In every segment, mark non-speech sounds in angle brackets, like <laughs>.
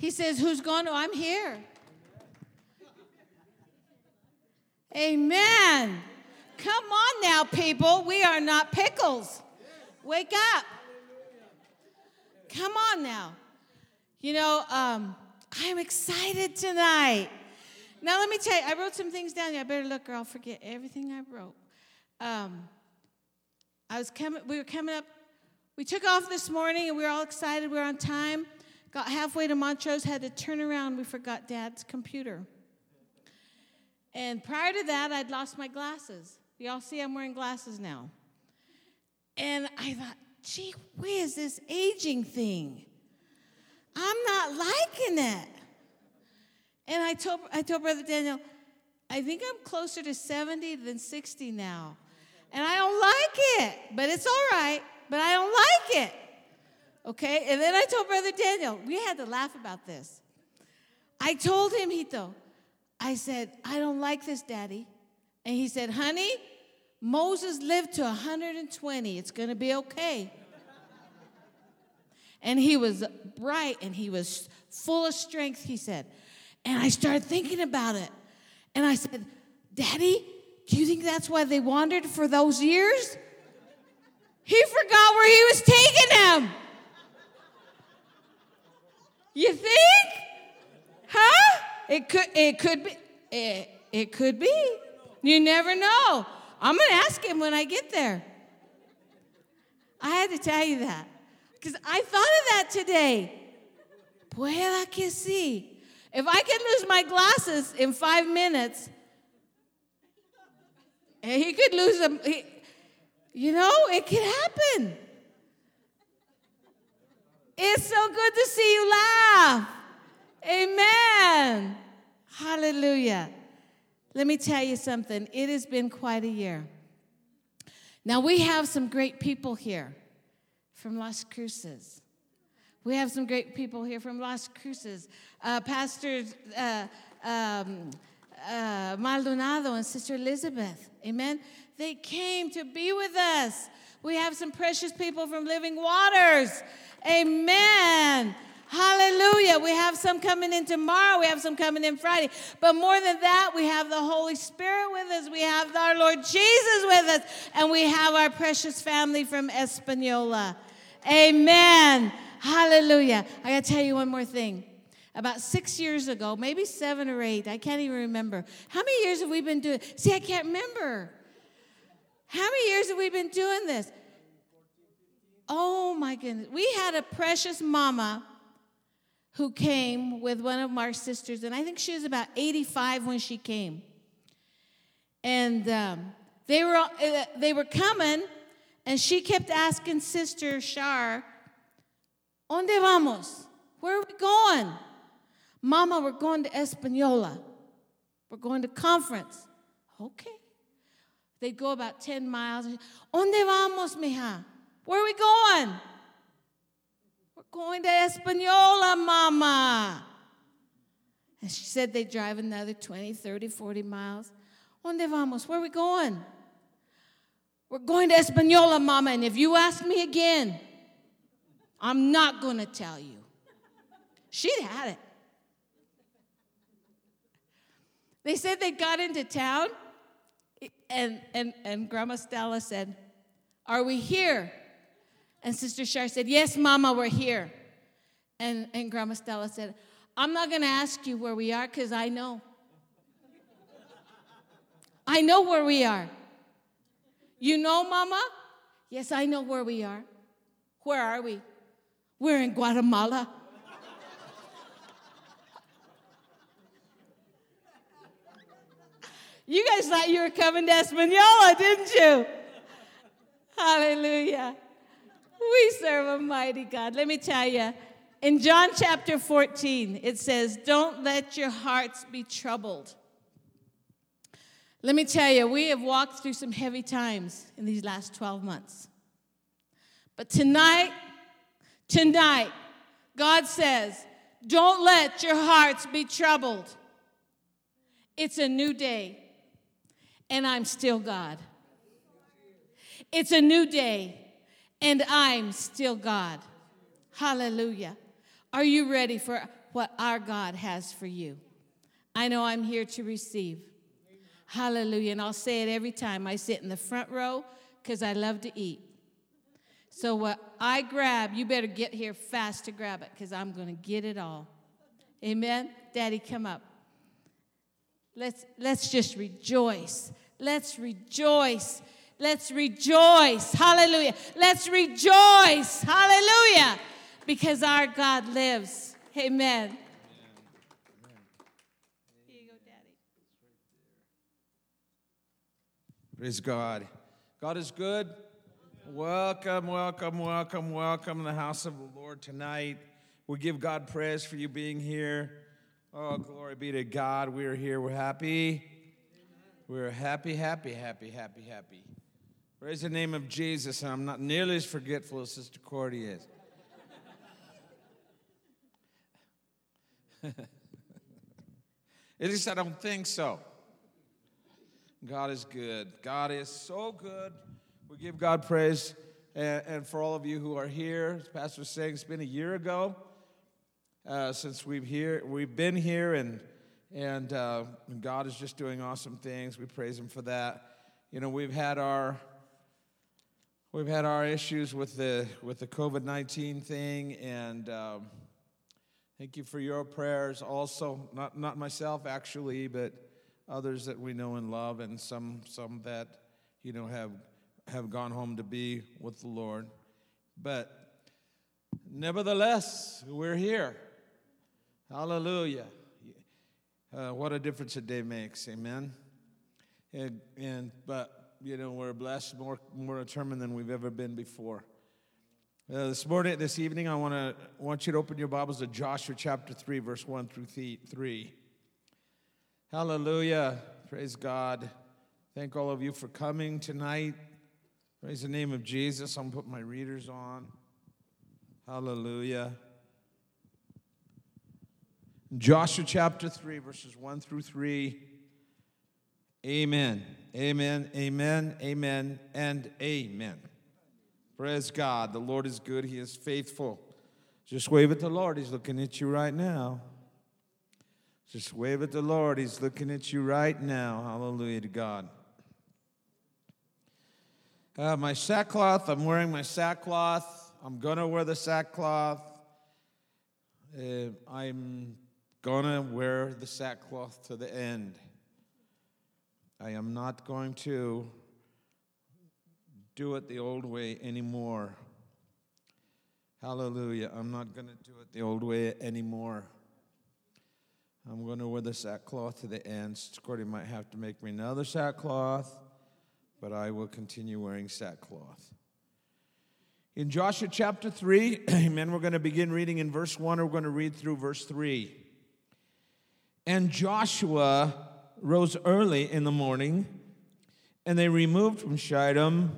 He says, Who's going to? I'm here. Amen. Come on now, people. We are not pickles. Wake up. Come on now. You know, um, I'm excited tonight. Now, let me tell you, I wrote some things down here. I better look or I'll forget everything I wrote. Um, I was coming, we were coming up, we took off this morning and we were all excited. We were on time. Got halfway to Montrose, had to turn around. We forgot Dad's computer. And prior to that, I'd lost my glasses. Y'all see I'm wearing glasses now. And I thought, gee whiz, this aging thing. I'm not liking it. And I told, I told Brother Daniel, I think I'm closer to 70 than 60 now. And I don't like it, but it's all right, but I don't like it. Okay? And then I told Brother Daniel, we had to laugh about this. I told him, Hito, I said, I don't like this, Daddy. And he said, Honey, Moses lived to 120. It's going to be okay. and he was bright and he was full of strength, he said. And I started thinking about it. And I said, Daddy, do you think that's why they wandered for those years? He forgot where he was taking them. You think? Huh? It could it could be it, it could be. You never know. I'm going to ask him when I get there. I had to tell you that because I thought of that today. Pueda que sí. If I could lose my glasses in five minutes, and he could lose them, he, you know, it could happen. It's so good to see you laugh. Amen. Hallelujah. Let me tell you something. It has been quite a year. Now, we have some great people here from Las Cruces. We have some great people here from Las Cruces. Uh, Pastor uh, um, uh, Maldonado and Sister Elizabeth. Amen. They came to be with us. We have some precious people from Living Waters. Amen. Hallelujah. We have some coming in tomorrow. We have some coming in Friday. But more than that, we have the Holy Spirit with us. We have our Lord Jesus with us. And we have our precious family from Espanola. Amen. Hallelujah. I got to tell you one more thing. About six years ago, maybe seven or eight, I can't even remember. How many years have we been doing? See, I can't remember. How many years have we been doing this? Oh my goodness. We had a precious mama who came with one of our sisters, and I think she was about 85 when she came. And um, they, were, uh, they were coming, and she kept asking Sister Shar, ¿Dónde vamos? Where are we going? Mama, we're going to Espanola. We're going to conference. Okay. They'd go about 10 miles. ¿Dónde vamos, mija? Where are we going? We're going to Espanola, Mama. And she said they drive another 20, 30, 40 miles. ¿Dónde vamos? Where are we going? We're going to Espanola, Mama. And if you ask me again, I'm not going to tell you. She had it. They said they got into town, and, and, and Grandma Stella said, Are we here? And Sister Shar said, Yes, Mama, we're here. And, and Grandma Stella said, I'm not going to ask you where we are because I know. I know where we are. You know, Mama? Yes, I know where we are. Where are we? We're in Guatemala. You guys thought you were coming to Espanola, didn't you? Hallelujah. We serve a mighty God. Let me tell you, in John chapter 14, it says, Don't let your hearts be troubled. Let me tell you, we have walked through some heavy times in these last 12 months. But tonight, tonight, God says, Don't let your hearts be troubled. It's a new day and I'm still God. It's a new day, and I'm still God. Hallelujah. Are you ready for, what our God has for you. I know I'm here to receive. Hallelujah. And I'll say it every time. I sit in the front row because I love to eat. So what I grab, you better get here fast to grab it because I'm going to get it all. Amen. Daddy, come up. Let's let's just rejoice. Let's rejoice. Let's rejoice. Hallelujah. Let's rejoice. Hallelujah. Because our God lives. Amen. Praise God. God is good. Welcome, welcome, welcome, welcome to the house of the Lord tonight. We give God praise for you being here. Oh, glory be to God. We are here. We're happy. We're happy, happy, happy, happy, happy. Praise the name of Jesus. And I'm not nearly as forgetful as Sister Cordy is. <laughs> At least I don't think so. God is good. God is so good. We give God praise. And, and for all of you who are here, as Pastor was saying, it's been a year ago uh, since we've here we've been here, and and uh, God is just doing awesome things. We praise Him for that. You know, we've had our we've had our issues with the with the COVID nineteen thing, and um, thank you for your prayers. Also, not not myself actually, but others that we know and love, and some some that you know have have gone home to be with the Lord. But nevertheless, we're here. Hallelujah. Uh, what a difference a day makes. Amen. And, and but you know we're blessed, more more determined than we've ever been before. Uh, this morning, this evening, I want to want you to open your Bibles to Joshua chapter three, verse one through three. Hallelujah. Praise God. Thank all of you for coming tonight. Praise the name of Jesus. I'm going to put my readers on. Hallelujah. Joshua chapter 3, verses 1 through 3. Amen. Amen. Amen. Amen. And amen. Praise God. The Lord is good. He is faithful. Just wave at the Lord. He's looking at you right now. Just wave at the Lord. He's looking at you right now. Hallelujah to God. Uh, my sackcloth, I'm wearing my sackcloth. I'm going to wear the sackcloth. Uh, I'm gonna wear the sackcloth to the end. I am not going to do it the old way anymore. Hallelujah. I'm not going to do it the old way anymore. I'm going to wear the sackcloth to the end. Scotty might have to make me another sackcloth, but I will continue wearing sackcloth. In Joshua chapter 3, <clears throat> amen, we're going to begin reading in verse 1, or we're going to read through verse 3. And Joshua rose early in the morning, and they removed from Shittim,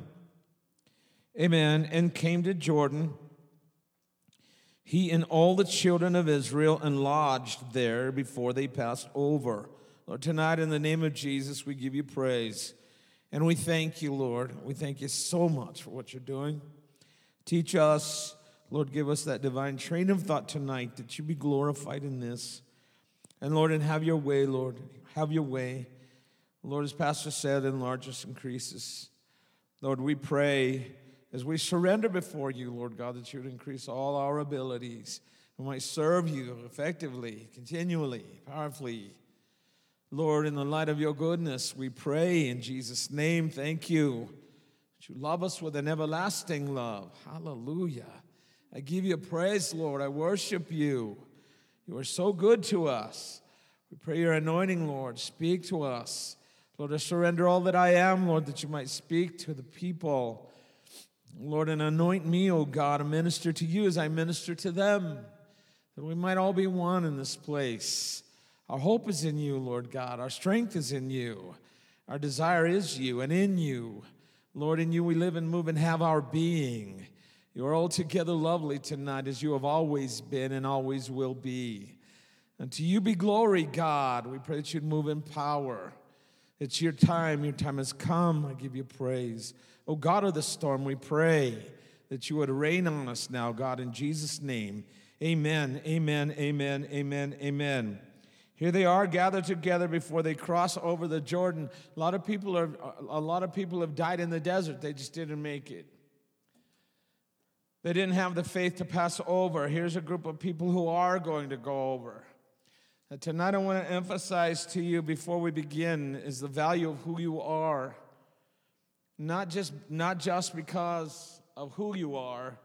amen, and came to Jordan. He and all the children of Israel and lodged there before they passed over. Lord, tonight in the name of Jesus, we give you praise. And we thank you, Lord. We thank you so much for what you're doing. Teach us, Lord, give us that divine train of thought tonight that you be glorified in this. And Lord, and have your way, Lord. Have your way. Lord, as Pastor said, enlarge us, increase us. Lord, we pray as we surrender before you, Lord God, that you would increase all our abilities. We might serve you effectively, continually, powerfully. Lord, in the light of your goodness, we pray in Jesus' name, thank you. That you love us with an everlasting love. Hallelujah. I give you praise, Lord. I worship you. You are so good to us. We pray your anointing, Lord. Speak to us. Lord, I surrender all that I am, Lord, that you might speak to the people. Lord, and anoint me, O God, and minister to you as I minister to them, that we might all be one in this place. Our hope is in you, Lord God. Our strength is in you. Our desire is you and in you. Lord, in you we live and move and have our being. You are altogether lovely tonight as you have always been and always will be. And to you be glory, God. We pray that you'd move in power. It's your time. Your time has come. I give you praise. Oh, God of the storm, we pray that you would rain on us now, God, in Jesus' name. Amen, amen, amen, amen, amen. Here they are gathered together before they cross over the Jordan. A lot of people are a lot of people have died in the desert. They just didn't make it. They didn't have the faith to pass over. Here's a group of people who are going to go over. And tonight I want to emphasize to you before we begin is the value of who you are. Not just not just because of who you are,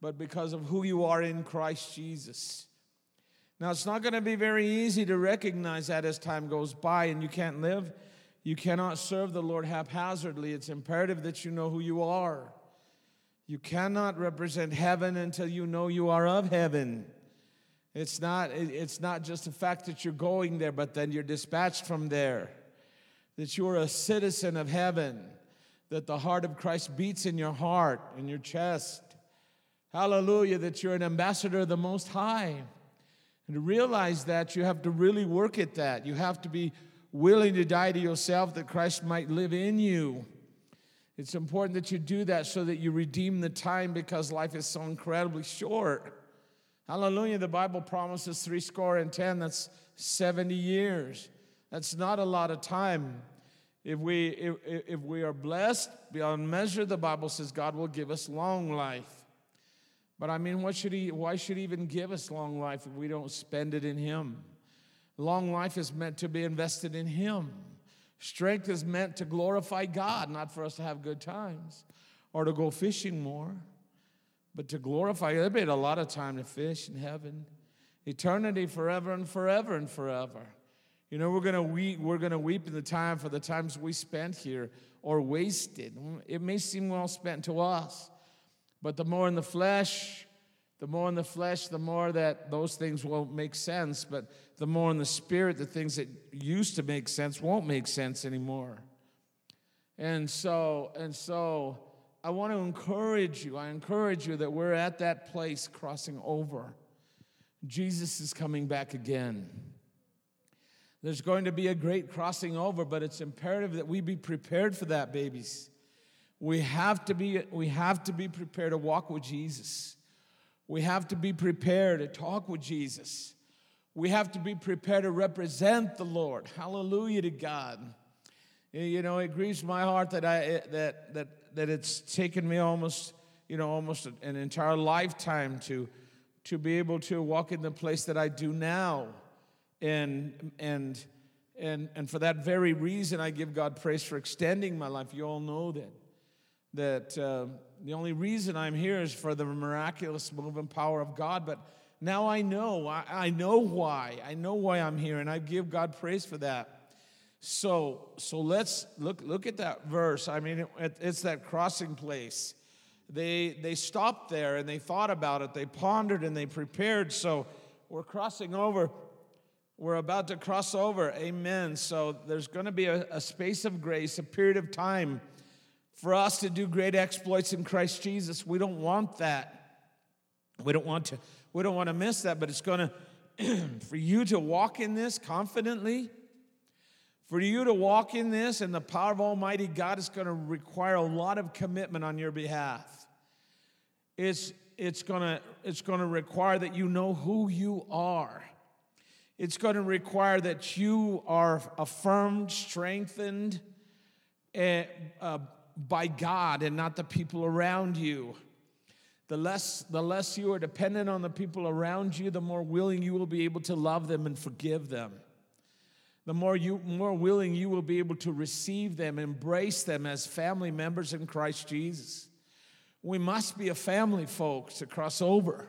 but because of who you are in Christ Jesus. Now, it's not going to be very easy to recognize that as time goes by, and you can't live, you cannot serve the Lord haphazardly. It's imperative that you know who you are. You cannot represent heaven until you know you are of heaven. It's not, it's not just the fact that you're going there, but then you're dispatched from there. That you're a citizen of heaven, that the heart of Christ beats in your heart, in your chest, Hallelujah, that you're an ambassador of the Most High. And to realize that, you have to really work at that. You have to be willing to die to yourself that Christ might live in you. It's important that you do that so that you redeem the time because life is so incredibly short. Hallelujah. The Bible promises three score and ten. That's 70 years. That's not a lot of time. If we, if, if we are blessed beyond measure, the Bible says God will give us long life. But I mean, what should he, why should he even give us long life if we don't spend it in him? Long life is meant to be invested in him. Strength is meant to glorify God, not for us to have good times or to go fishing more, but to glorify. There'll be a lot of time to fish in heaven. Eternity forever and forever and forever. You know, we're gonna weep, we're gonna weep in the time for the times we spent here or wasted. It may seem well spent to us. But the more in the flesh, the more in the flesh, the more that those things won't make sense. But the more in the spirit, the things that used to make sense won't make sense anymore. And so, and so I want to encourage you. I encourage you that we're at that place crossing over. Jesus is coming back again. There's going to be a great crossing over, but it's imperative that we be prepared for that, babies. We have to be, we have to be prepared to walk with Jesus. We have to be prepared to talk with Jesus. We have to be prepared to represent the Lord. Hallelujah to God. You know, it grieves my heart that I that that that it's taken me almost, you know, almost an entire lifetime to to be able to walk in the place that I do now. And and and and for that very reason I give God praise for extending my life. You all know that that uh, the only reason I'm here is for the miraculous move and power of God. But now I know, I, I know why. I know why I'm here, and I give God praise for that. So, so let's look look at that verse. I mean, it, it's that crossing place. They they stopped there and they thought about it. They pondered and they prepared. So we're crossing over. We're about to cross over. Amen. So there's going to be a, a space of grace, a period of time for us to do great exploits in Christ Jesus. We don't want that. We don't want to we don't want to miss that, but it's going to <clears throat> for you to walk in this confidently, for you to walk in this and the power of Almighty God is going to require a lot of commitment on your behalf. It's it's going to it's going to require that you know who you are. It's going to require that you are affirmed, strengthened, and, uh, by God and not the people around you. The less, the less you are dependent on the people around you, the more willing you will be able to love them and forgive them. The more, you, more willing you will be able to receive them, embrace them as family members in Christ Jesus. We must be a family, folks, to cross over.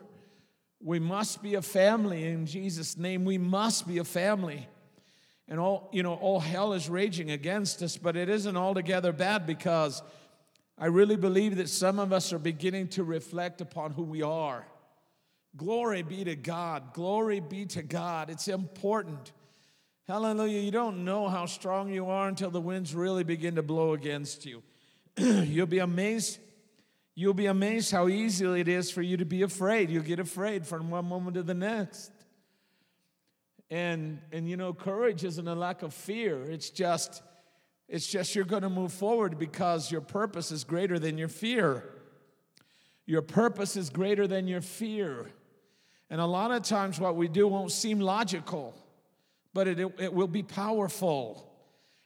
We must be a family in Jesus' name. We must be a family and all you know all hell is raging against us but it isn't altogether bad because i really believe that some of us are beginning to reflect upon who we are. Glory be to god. Glory be to god. It's important. Hallelujah. You don't know how strong you are until the winds really begin to blow against you. <clears throat> You'll be amazed. You'll be amazed how easily it is for you to be afraid. You'll get afraid from one moment to the next. And, and you know, courage isn't a lack of fear. It's just, it's just you're going to move forward because your purpose is greater than your fear. Your purpose is greater than your fear. And a lot of times, what we do won't seem logical, but it, it will be powerful.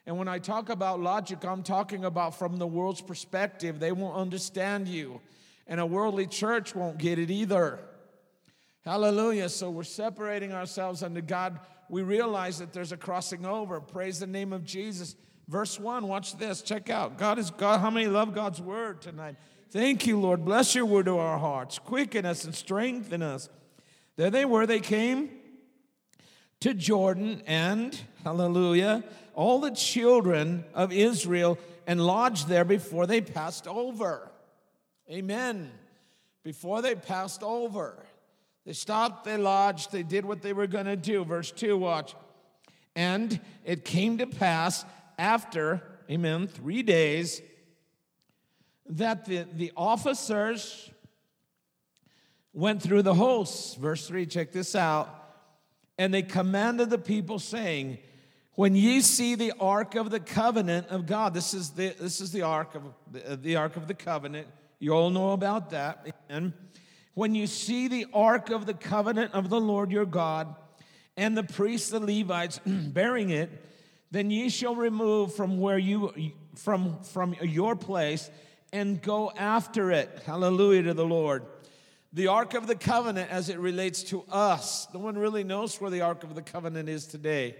And when I talk about logic, I'm talking about from the world's perspective. They won't understand you, and a worldly church won't get it either. Hallelujah. So we're separating ourselves unto God. We realize that there's a crossing over. Praise the name of Jesus. Verse 1, watch this. Check out. God is God. How many love God's word tonight? Thank you, Lord. Bless your word to our hearts. Quicken us and strengthen us. There they were. They came to Jordan and, hallelujah, all the children of Israel and lodged there before they passed over. Amen. Before they passed over. They stopped, they lodged, they did what they were going to do. Verse 2, watch. And it came to pass after, amen, three days, that the, the officers went through the hosts. Verse 3, check this out. And they commanded the people, saying, When ye see the ark of the covenant of God, this is the, this is the ark of the, uh, the ark of the covenant. You all know about that. And when you see the ark of the covenant of the Lord your God, and the priests, the Levites, <clears throat> bearing it, then ye shall remove from where you from from your place and go after it. Hallelujah to the Lord. The Ark of the Covenant as it relates to us. No one really knows where the Ark of the Covenant is today.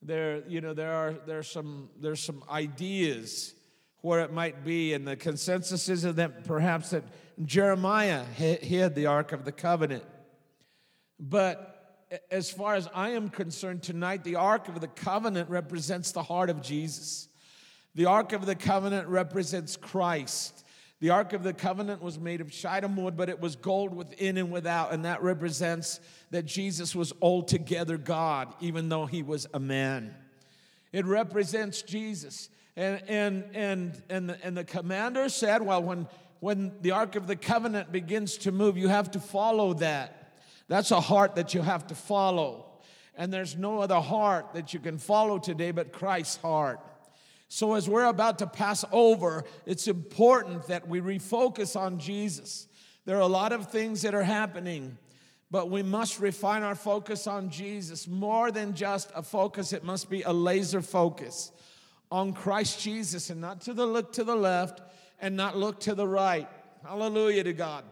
There, you know, there are there's some there's some ideas where it might be, and the consensus is that perhaps that Jeremiah hid the Ark of the Covenant. But as far as I am concerned tonight, the Ark of the Covenant represents the heart of Jesus. The Ark of the Covenant represents Christ. The Ark of the Covenant was made of shittim wood, but it was gold within and without, and that represents that Jesus was altogether God, even though he was a man. It represents Jesus. And, and, and, and, the, and the commander said, well, when, when the Ark of the Covenant begins to move, you have to follow that. That's a heart that you have to follow. And there's no other heart that you can follow today but Christ's heart. So, as we're about to pass over, it's important that we refocus on Jesus. There are a lot of things that are happening, but we must refine our focus on Jesus. More than just a focus, it must be a laser focus on Christ Jesus and not to the look to the left and not look to the right. Hallelujah to God.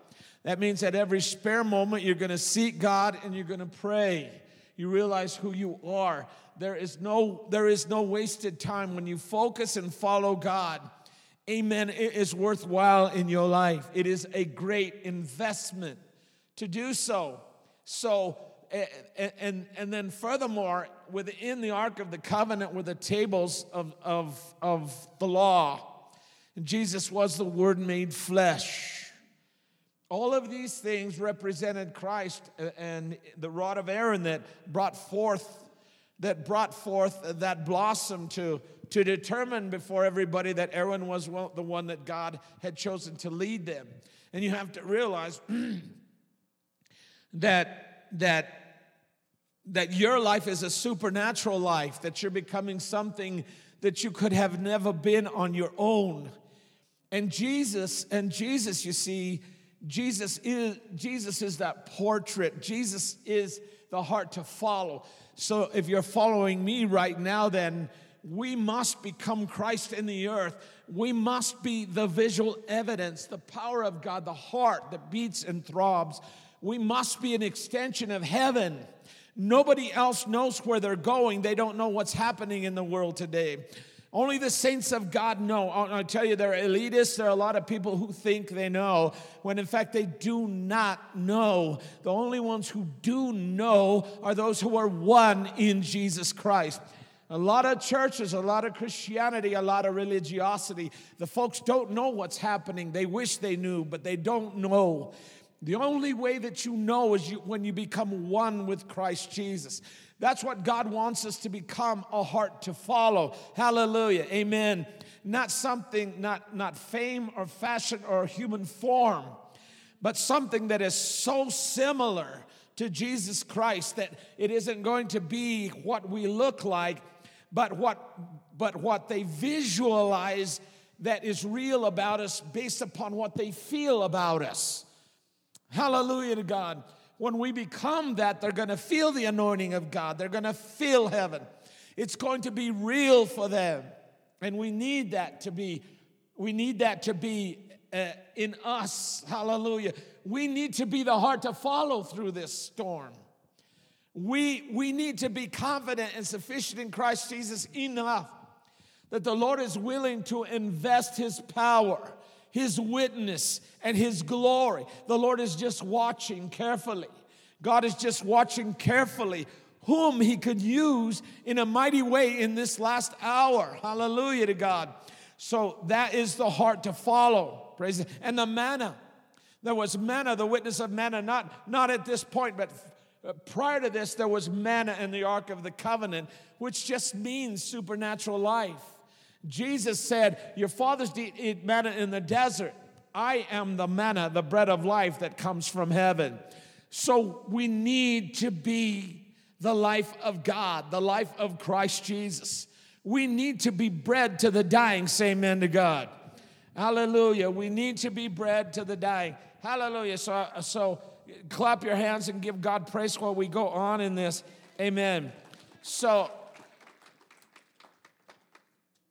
That means at every spare moment, you're going to seek God and you're going to pray. You realize who you are. There is no, there is no wasted time when you focus and follow God. Amen. It is worthwhile in your life. It is a great investment to do so. So, and, and then furthermore, within the Ark of the Covenant were the tables of, of, of the law. And Jesus was the Word made flesh. All of these things represented Christ uh, and the rod of Aaron that brought forth that brought forth that blossom to, to determine before everybody that Aaron was the one that God had chosen to lead them. And you have to realize <clears throat> that, that, that your life is a supernatural life, that you're becoming something that you could have never been on your own. And Jesus, and Jesus, you see, Jesus is, Jesus is that portrait. Jesus is the heart to follow. So if you're following me right now, then we must become Christ in the earth. We must be the visual evidence, the power of God, the heart that beats and throbs. We must be an extension of heaven. Nobody else knows where they're going. They don't know what's happening in the world today. Only the saints of God know. I tell you, they're elitists. There are a lot of people who think they know, when in fact they do not know. The only ones who do know are those who are one in Jesus Christ. A lot of churches, a lot of Christianity, a lot of religiosity. The folks don't know what's happening. They wish they knew, but they don't know. The only way that you know is you, when you become one with Christ Jesus. That's what God wants us to become a heart to follow. Hallelujah. Amen. Not something, not, not fame or fashion or human form, but something that is so similar to Jesus Christ that it isn't going to be what we look like, but what, but what they visualize that is real about us based upon what they feel about us. Hallelujah to God. When we become that, they're going to feel the anointing of God. They're going to feel heaven. It's going to be real for them. And we need that to be, we need that to be uh, in us. Hallelujah. We need to be the heart to follow through this storm. We, we need to be confident and sufficient in Christ Jesus enough that the Lord is willing to invest His power, His witness, and His glory. The Lord is just watching carefully. God is just watching carefully whom He could use in a mighty way in this last hour. Hallelujah to God. So that is the heart to follow. Praise. And the manna. There was manna, the witness of manna, not, not at this point, but prior to this, there was manna in the Ark of the Covenant, which just means supernatural life. Jesus said, Your fathers eat manna in the desert. I am the manna, the bread of life that comes from heaven. So we need to be the life of God, the life of Christ Jesus. We need to be bread to the dying. Say amen to God. Hallelujah. We need to be bread to the dying. Hallelujah. So, so clap your hands and give God praise while we go on in this. Amen. So,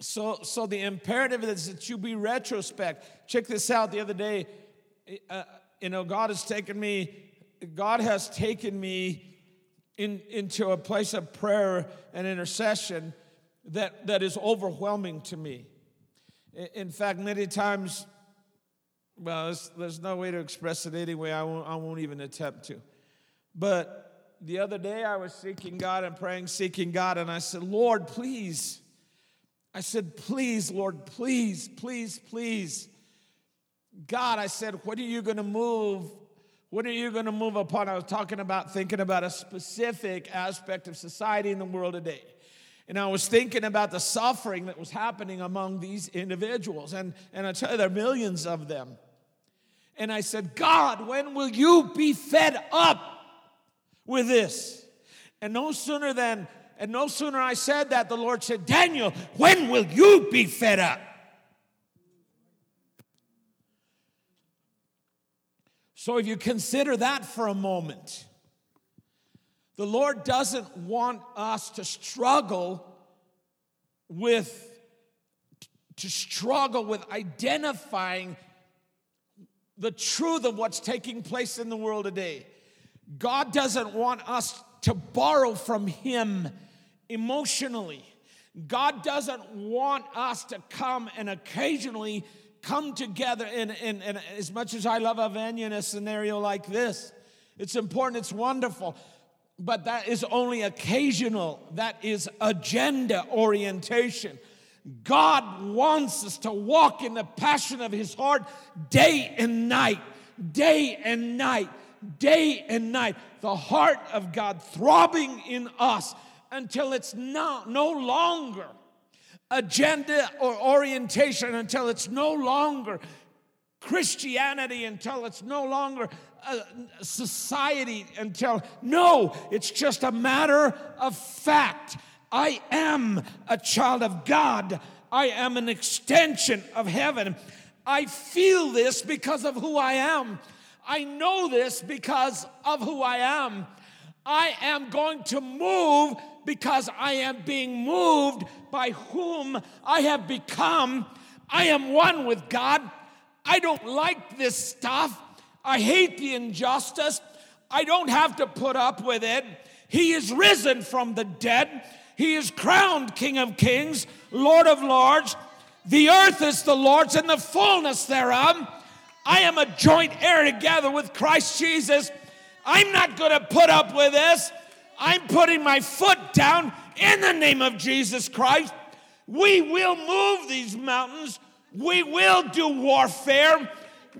so, so the imperative is that you be retrospect. Check this out. The other day, uh, you know, God has taken me. God has taken me in, into a place of prayer and intercession that, that is overwhelming to me. In fact, many times, well, there's no way to express it anyway. I won't, I won't even attempt to. But the other day, I was seeking God and praying, seeking God, and I said, Lord, please I said, Please, Lord, please, please, please. God, I said, What are you going to move? What are you going to move upon? I was talking about thinking about a specific aspect of society in the world today. And I was thinking about the suffering that was happening among these individuals. And, and I tell you, there are millions of them. And I said, God, when will you be fed up with this? And no sooner than and no sooner I said that, the Lord said, Daniel, when will you be fed up? So if you consider that for a moment, the Lord doesn't want us to struggle with to struggle with identifying the truth of what's taking place in the world today. God doesn't want us to borrow from him emotionally. God doesn't want us to come and occasionally come together in, in, in, as much as I love a venue in a scenario like this. It's important, it's wonderful, but that is only occasional. That is agenda orientation. God wants us to walk in the passion of His heart day and night, day and night, day and night. The heart of God throbbing in us until it's not, no longer agenda or orientation, until it's no longer Christianity, until it's no longer society, until no, it's just a matter of fact. I am a child of God. I am an extension of heaven. I feel this because of who I am. I know this because of who I am. I am going to move because I am being moved by whom I have become. I am one with God. I don't like this stuff. I hate the injustice. I don't have to put up with it. He is risen from the dead. He is crowned King of Kings, Lord of Lords. The earth is the Lord's and the fullness thereof. I am a joint heir together with Christ Jesus. I'm not going to put up with this. I'm putting my foot down in the name of Jesus Christ. We will move these mountains. We will do warfare.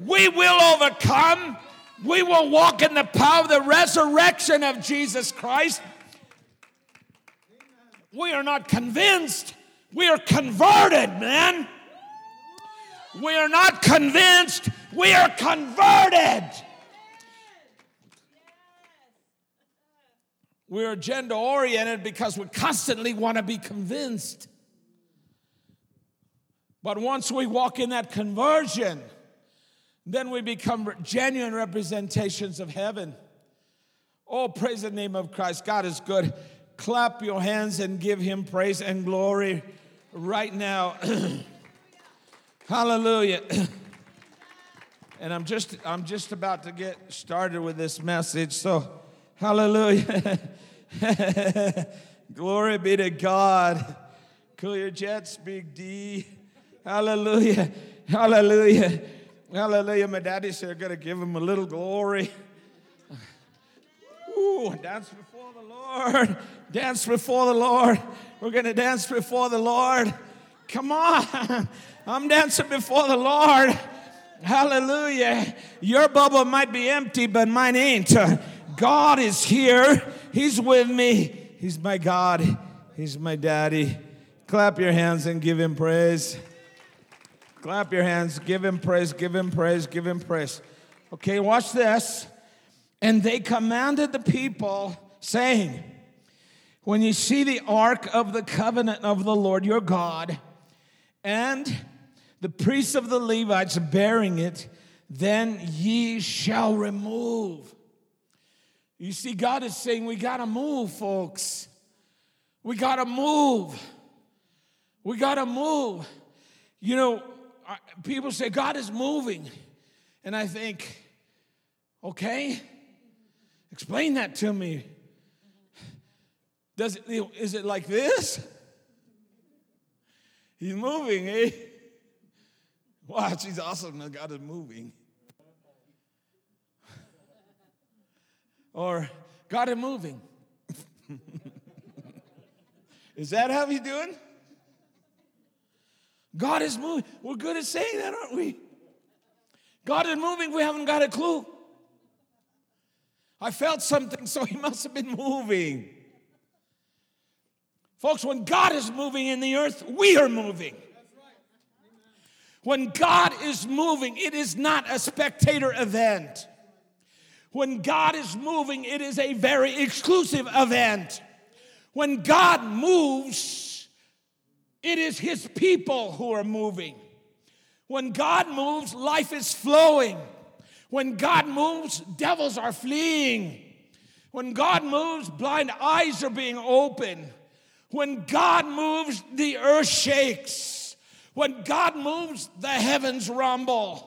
We will overcome. We will walk in the power of the resurrection of Jesus Christ. We are not convinced. We are converted, man. We are not convinced. We are converted. We're agenda oriented because we constantly want to be convinced. But once we walk in that conversion, then we become genuine representations of heaven. Oh, praise the name of Christ. God is good. Clap your hands and give him praise and glory right now. <clears throat> Hallelujah. <clears throat> and I'm just I'm just about to get started with this message. So, hallelujah. <laughs> <laughs> Glory be to God. Cool your jets, Big D. Hallelujah. Hallelujah. Hallelujah. My daddy said, I got to give him a little glory. Ooh, dance before the Lord. Dance before the Lord. We're going to dance before the Lord. Come on. I'm dancing before the Lord. Hallelujah. Your bubble might be empty, but mine ain't. God is here. He's with me. He's my God. He's my daddy. Clap your hands and give him praise. Clap your hands. Give him praise. Give him praise. Give him praise. Okay, watch this. And they commanded the people, saying, When you see the ark of the covenant of the Lord your God, and the priests of the Levites bearing it, then ye shall remove. You see, God is saying, We got to move, folks. We got to move. We got to move. You know, people say, God is moving. And I think, okay, explain that to me. Does it, is it like this? He's moving, eh? <laughs> Watch, he's awesome. God is moving. Or God is moving. <laughs> is that how he's doing? God is moving. We're good at saying that, aren't we? God is moving, we haven't got a clue. I felt something, so he must have been moving. Folks, when God is moving in the earth, we are moving. When God is moving, it is not a spectator event. When God is moving, it is a very exclusive event. When God moves, it is His people who are moving. When God moves, life is flowing. When God moves, devils are fleeing. When God moves, blind eyes are being opened. When God moves, the earth shakes. When God moves, the heavens rumble.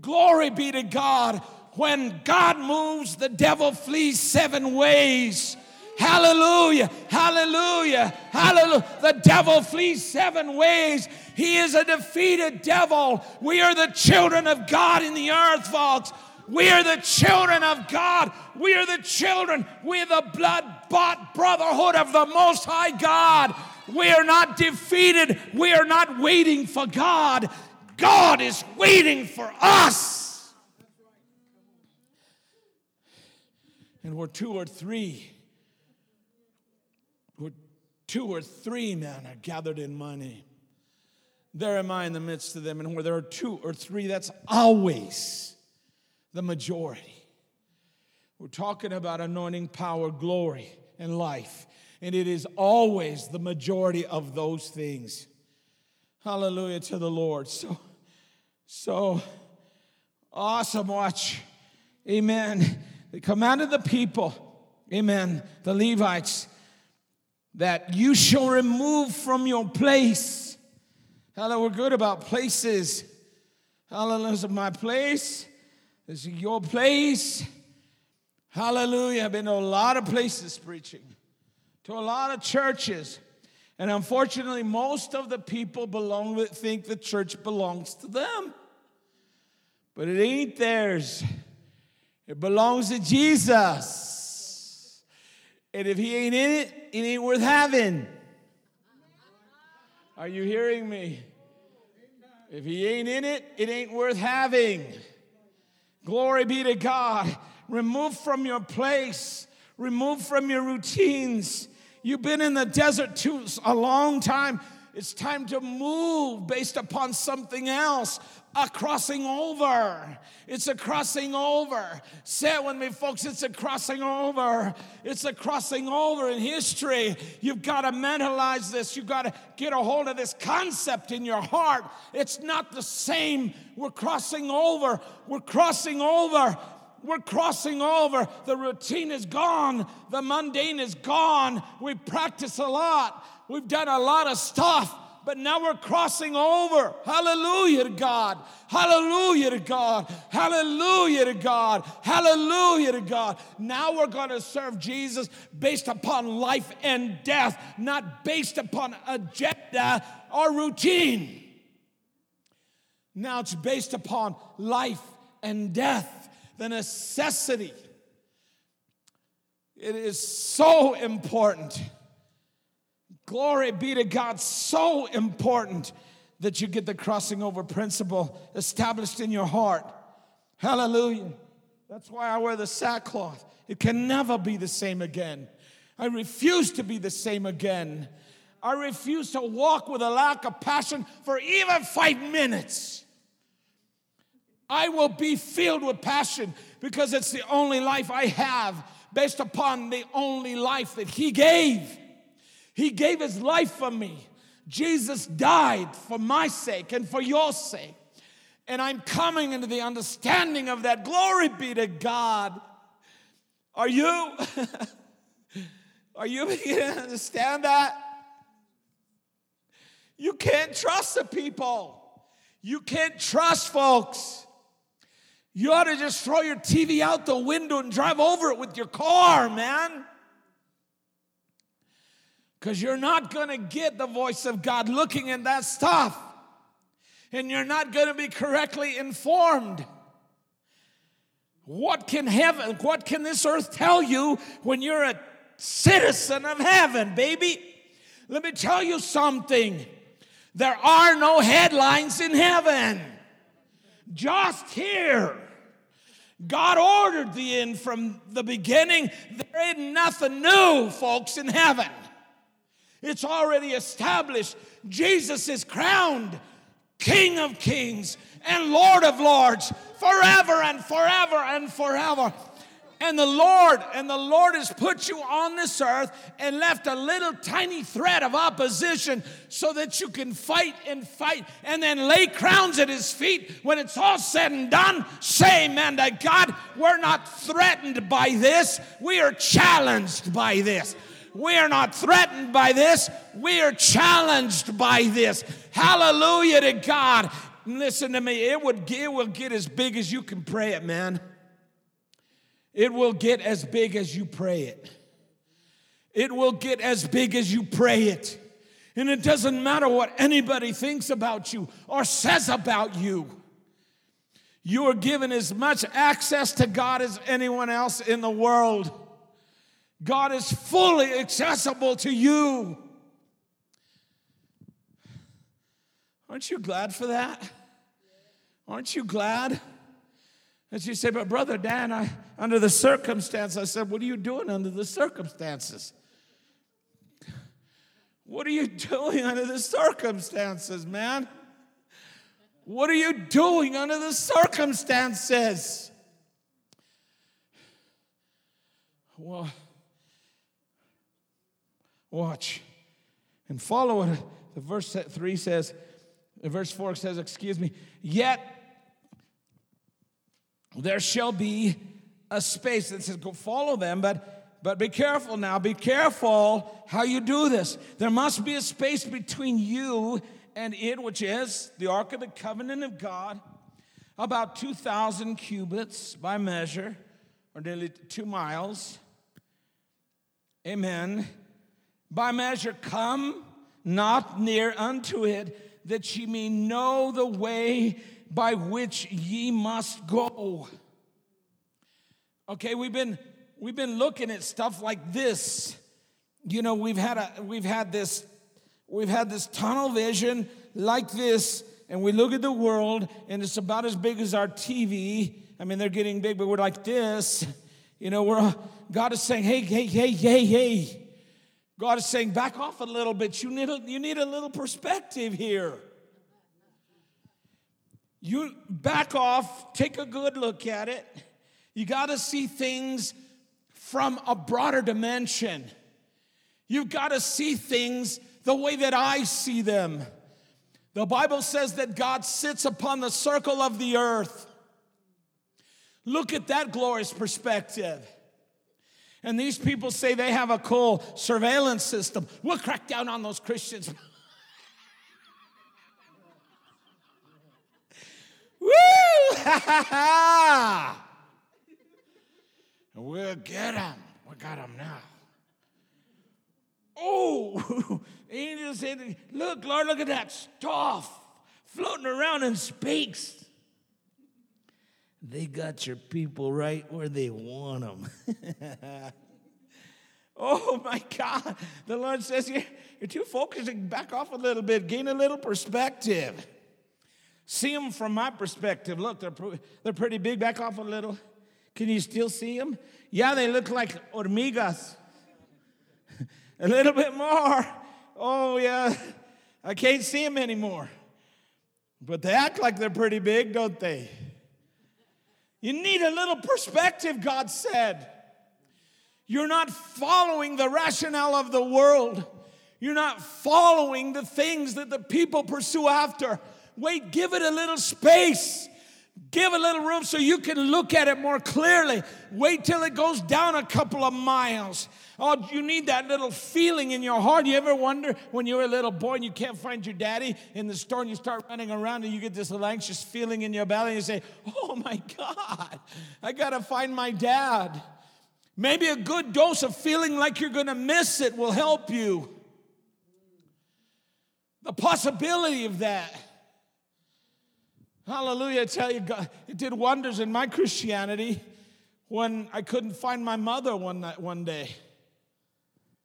Glory be to God. When God moves, the devil flees seven ways. Hallelujah, hallelujah, hallelujah. The devil flees seven ways. He is a defeated devil. We are the children of God in the earth, folks. We are the children of God. We are the children. We are the blood bought brotherhood of the Most High God. We are not defeated. We are not waiting for God. God is waiting for us. And we're two or three. We're two or three men are gathered in my name. There am I in the midst of them. And where there are two or three, that's always the majority. We're talking about anointing power, glory, and life. And it is always the majority of those things. Hallelujah to the Lord. So, so awesome. Watch. Amen. Commanded the people, amen, the Levites, that you shall remove from your place. Hallelujah. We're good about places. Hallelujah. My place this is your place. Hallelujah. I've been to a lot of places preaching, to a lot of churches. And unfortunately, most of the people belong with, think the church belongs to them. But it ain't theirs. It belongs to Jesus. And if he ain't in it, it ain't worth having. Are you hearing me? If he ain't in it, it ain't worth having. Glory be to God. Remove from your place, remove from your routines. You've been in the desert too a long time. It's time to move based upon something else. A crossing over. It's a crossing over. Say it with me, folks. It's a crossing over. It's a crossing over in history. You've got to mentalize this. You've got to get a hold of this concept in your heart. It's not the same. We're crossing over. We're crossing over. We're crossing over. The routine is gone. The mundane is gone. We practice a lot. We've done a lot of stuff but now we're crossing over. Hallelujah to God. Hallelujah to God. Hallelujah to God. Hallelujah to God. Now we're going to serve Jesus based upon life and death, not based upon agenda or routine. Now it's based upon life and death, the necessity. It is so important Glory be to God. So important that you get the crossing over principle established in your heart. Hallelujah. That's why I wear the sackcloth. It can never be the same again. I refuse to be the same again. I refuse to walk with a lack of passion for even five minutes. I will be filled with passion because it's the only life I have based upon the only life that He gave. He gave his life for me. Jesus died for my sake and for your sake. And I'm coming into the understanding of that. Glory be to God. Are you? <laughs> Are you beginning to understand that? You can't trust the people. You can't trust folks. You ought to just throw your TV out the window and drive over it with your car, man because you're not going to get the voice of God looking at that stuff. And you're not going to be correctly informed. What can heaven, what can this earth tell you when you're a citizen of heaven, baby? Let me tell you something. There are no headlines in heaven. Just here. God ordered the end from the beginning. There ain't nothing new, folks, in heaven. It's already established. Jesus is crowned King of kings and Lord of lords forever and forever and forever. And the Lord, and the Lord has put you on this earth and left a little tiny thread of opposition so that you can fight and fight and then lay crowns at his feet. When it's all said and done, say amen to God. We're not threatened by this, we are challenged by this. We are not threatened by this, we are challenged by this. Hallelujah to God. Listen to me, it, would, it will get as big as you can pray it, man. It will get as big as you pray it. It will get as big as you pray it. And it doesn't matter what anybody thinks about you or says about you. You are given as much access to God as anyone else in the world. God is fully accessible to you. Aren't you glad for that? Aren't you glad? And she said, But Brother Dan, I, under the circumstance, I said, What are you doing under the circumstances? What are you doing under the circumstances, man? What are you doing under the circumstances? Well, Watch and follow it. The verse 3 says, verse 4 says, excuse me, yet there shall be a space that says, go follow them, but but be careful now, be careful how you do this. There must be a space between you and it, which is the Ark of the Covenant of God, about 2,000 cubits by measure, or nearly two miles. Amen by measure, come not near unto it, that ye may know the way by which ye must go. Okay, we've been we've been looking at stuff like this. You know, we've had a we've had this we've had this tunnel vision like this, and we look at the world, and it's about as big as our TV. I mean, they're getting big, but we're like this. You know, we're God is saying, hey, hey, hey, hey, hey. God is saying, back off a little bit. You need a, you need a little perspective here. You back off, take a good look at it. You got to see things from a broader dimension. You've got to see things the way that I see them. The Bible says that God sits upon the circle of the earth, Look at that glorious perspective. And these people say they have a cool surveillance system. We'll crack down on those Christians. <laughs> Woo! Ha ha ha! We'll get them. We got them now. Oh, <laughs> angel said, Look, Lord, look at that stuff floating around in space. They got your people right where they want them. <laughs> oh my God. The Lord says, you're, you're too focusing. Back off a little bit, gain a little perspective. See them from my perspective. Look, they're, they're pretty big. Back off a little. Can you still see them? Yeah, they look like hormigas. <laughs> a little bit more. Oh, yeah. I can't see them anymore. But they act like they're pretty big, don't they? You need a little perspective, God said. You're not following the rationale of the world. You're not following the things that the people pursue after. Wait, give it a little space. Give a little room so you can look at it more clearly. Wait till it goes down a couple of miles. Oh, you need that little feeling in your heart. You ever wonder when you were a little boy and you can't find your daddy in the store and you start running around and you get this little anxious feeling in your belly and you say, Oh my God, I gotta find my dad. Maybe a good dose of feeling like you're gonna miss it will help you. The possibility of that. Hallelujah. I tell you, God, it did wonders in my Christianity when I couldn't find my mother one, night, one day.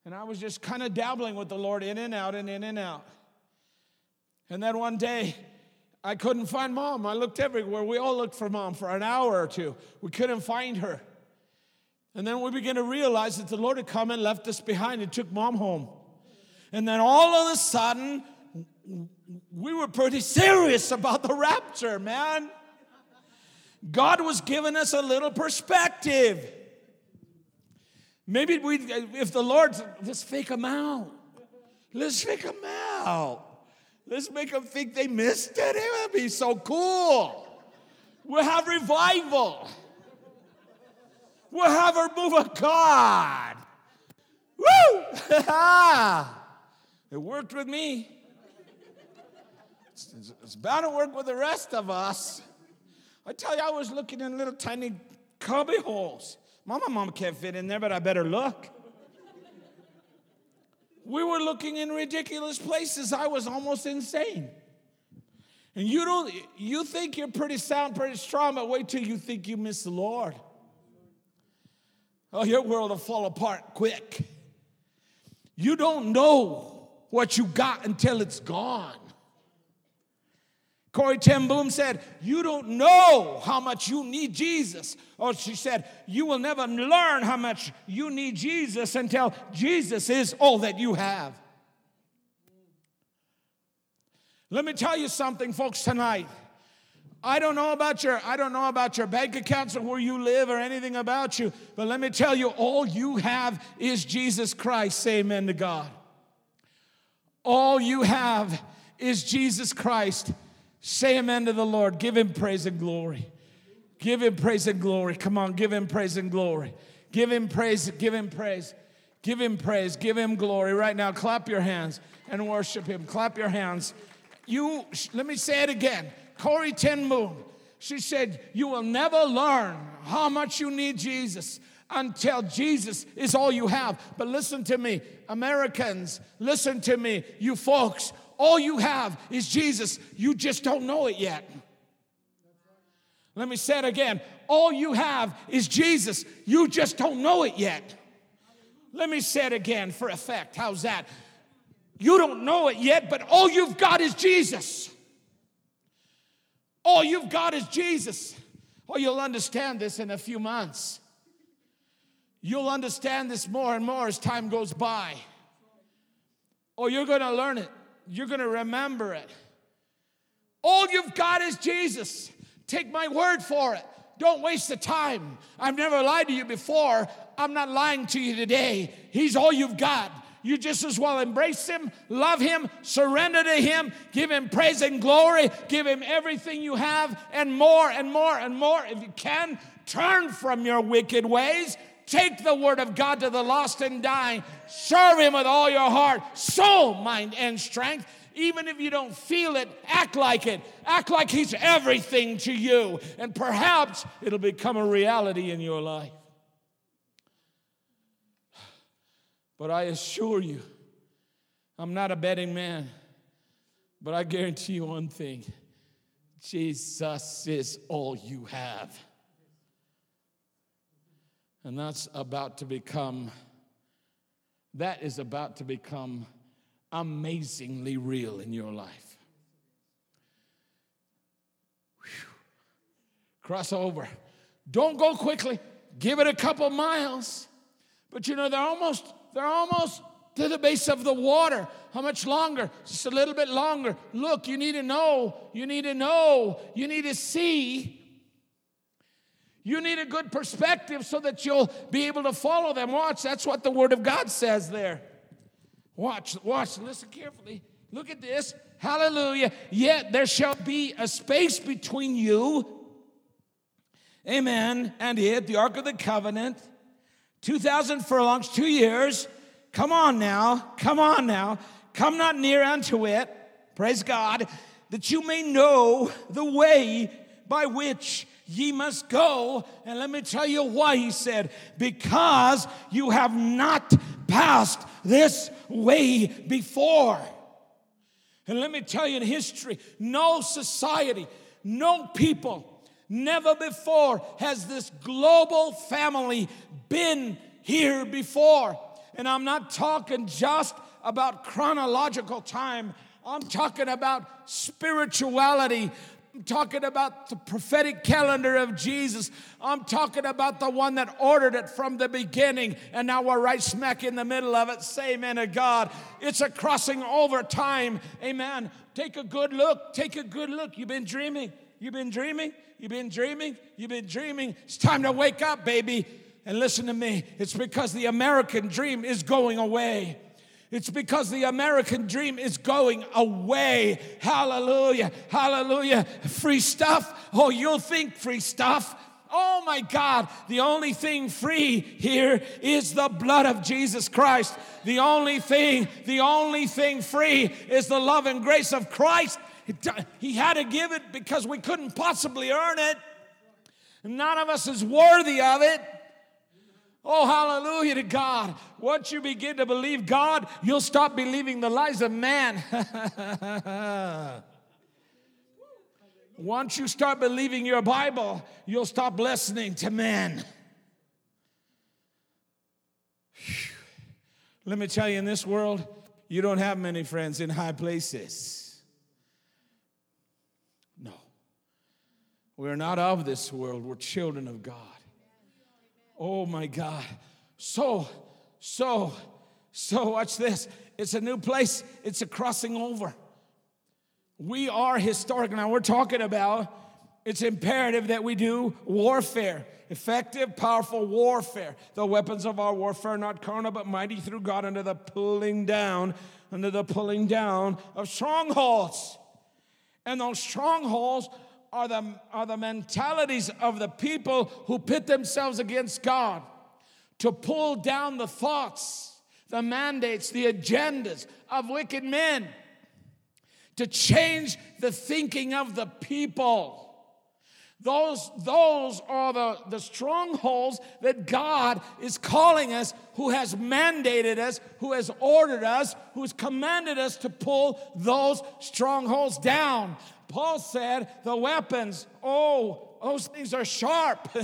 And I was just kind of dabbling with the Lord in and out and in and out. And then one day, I couldn't find mom. I looked everywhere. We all looked for mom for an hour or two. We couldn't find her. And then we began to realize that the Lord had come and left us behind and took mom home. And then all of a sudden, we were pretty serious about the rapture, man. God was giving us a little perspective. Maybe we, if the Lord, let's fake them out. Let's fake them out. Let's make them think they missed it. It would be so cool. We'll have revival. We'll have a move of God. Woo! <laughs> it worked with me. It's, it's bound to work with the rest of us. I tell you, I was looking in little tiny cubby holes. Mama, mama can't fit in there, but I better look. We were looking in ridiculous places. I was almost insane. And you don't you think you're pretty sound, pretty strong, but wait till you think you miss the Lord. Oh, your world will fall apart quick. You don't know what you got until it's gone. Corrie ten Boom said, You don't know how much you need Jesus. Or she said, You will never learn how much you need Jesus until Jesus is all that you have. Let me tell you something, folks, tonight. I don't know about your I don't know about your bank accounts or where you live or anything about you, but let me tell you, all you have is Jesus Christ. Say amen to God. All you have is Jesus Christ. Say amen to the Lord. Give him praise and glory. Give him praise and glory. Come on, give him praise and glory. Give him praise, give him praise. Give him praise, give him glory. Right now, clap your hands and worship him. Clap your hands. You, let me say it again. Corrie ten Boom, she said, You will never learn how much you need Jesus until Jesus is all you have. But listen to me, Americans, listen to me, you folks, all you have is Jesus. You just don't know it yet. Let me say it again. All you have is Jesus. You just don't know it yet. Let me say it again for effect. How's that? You don't know it yet, but all you've got is Jesus. All you've got is Jesus. Oh, you'll understand this in a few months. You'll understand this more and more as time goes by. Or you're going to learn it you're going to remember it. All you've got is Jesus. Take my word for it. Don't waste the time. I've never lied to you before. I'm not lying to you today. He's all you've got. You just as well embrace Him, love Him, surrender to Him, give Him praise and glory, give Him everything you have and more and more and more if you can Turn from your wicked ways. Take the word of God to the lost and dying. Serve him with all your heart, soul, mind, and strength. Even if you don't feel it, act like it. Act like he's everything to you. And perhaps it'll become a reality in your life. But I assure you, I'm not a betting man, but I guarantee you one thing Jesus is all you have. And that's about to become, that is about to become amazingly real in your life. Whew. Cross over. Don't go quickly. Give it a couple miles. But you know, they're almost, they're almost to the base of the water. How much longer? Just a little bit longer. Look, you need to know. You need to know. You need to see. You need a good perspective so that you'll be able to follow them. Watch, that's what the Word of God says there. Watch, watch, listen carefully. Look at this. Hallelujah. Yet there shall be a space between you, amen, and it, the Ark of the Covenant, 2,000 furlongs, two years. Come on now, come on now. Come not near unto it, praise God, that you may know the way by which ye must go. And let me tell you why he said, because you have not passed this way before. And let me tell you in history, no society, no people, never before has this global family been here before. And I'm not talking just about chronological time. I'm talking about spirituality. I'm talking about the prophetic calendar of Jesus. I'm talking about the one that ordered it from the beginning, and now we're right smack in the middle of it. Say amen to God. It's a crossing over time. Amen. Take a good look. Take a good look. You've been dreaming. You've been dreaming. You've been dreaming. You've been dreaming. It's time to wake up, baby. And listen to me. It's because the American dream is going away. It's because the American dream is going away. Hallelujah. Hallelujah. Free stuff. Oh, you'll think free stuff. Oh my God, the only thing free here is the blood of Jesus Christ. The only thing, the only thing free is the love and grace of Christ. He had to give it because we couldn't possibly earn it. None of us is worthy of it. Oh, hallelujah to God. Once you begin to believe God, you'll stop believing the lies of man. <laughs> Once you start believing your Bible, you'll stop listening to men. Let me tell you, in this world, you don't have many friends in high places. No. We're not of this world, we're children of God. Oh my God. So, so, so, watch this. It's a new place, it's a crossing over. We are historic. Now, we're talking about it's imperative that we do warfare, effective, powerful warfare. The weapons of our warfare are not carnal, but mighty through God under the pulling down, under the pulling down of strongholds. And those strongholds are the, are the mentalities of the people who pit themselves against God to pull down the thoughts, the mandates, the agendas of wicked men, to change the thinking of the people. Those, those are the, the strongholds that God is calling us, who has mandated us, who has ordered us, who has commanded us to pull those strongholds down. Paul said, the weapons, oh, those things are sharp. <laughs>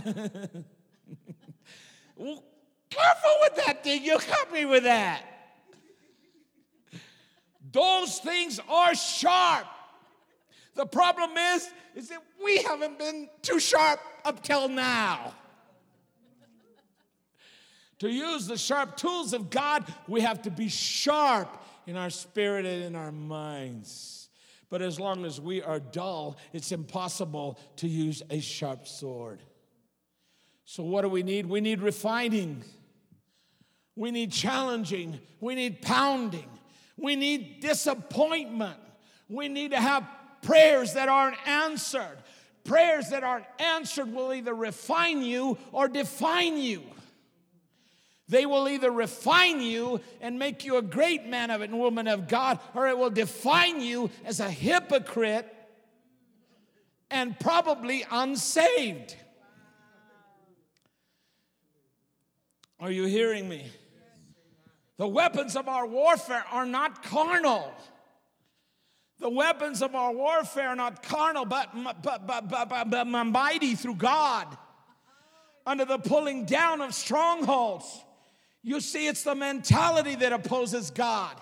well, careful with that thing. You got me with that. Those things are sharp. The problem is, is that we haven't been too sharp up till now. to use the sharp tools of God, we have to be sharp in our spirit and in our minds. But as long as we are dull, it's impossible to use a sharp sword. So, what do we need? We need refining, we need challenging, we need pounding, we need disappointment, we need to have prayers that aren't answered, prayers that aren't answered will either refine you or define you. They will either refine you and make you a great man of it and woman of God, or it will define you as a hypocrite and probably unsaved. Are you hearing me? The weapons of our warfare are not carnal. The weapons of our warfare are not carnal, but, but, but, but, but, but mighty through God under the pulling down of strongholds. You see, it's the mentality that opposes God.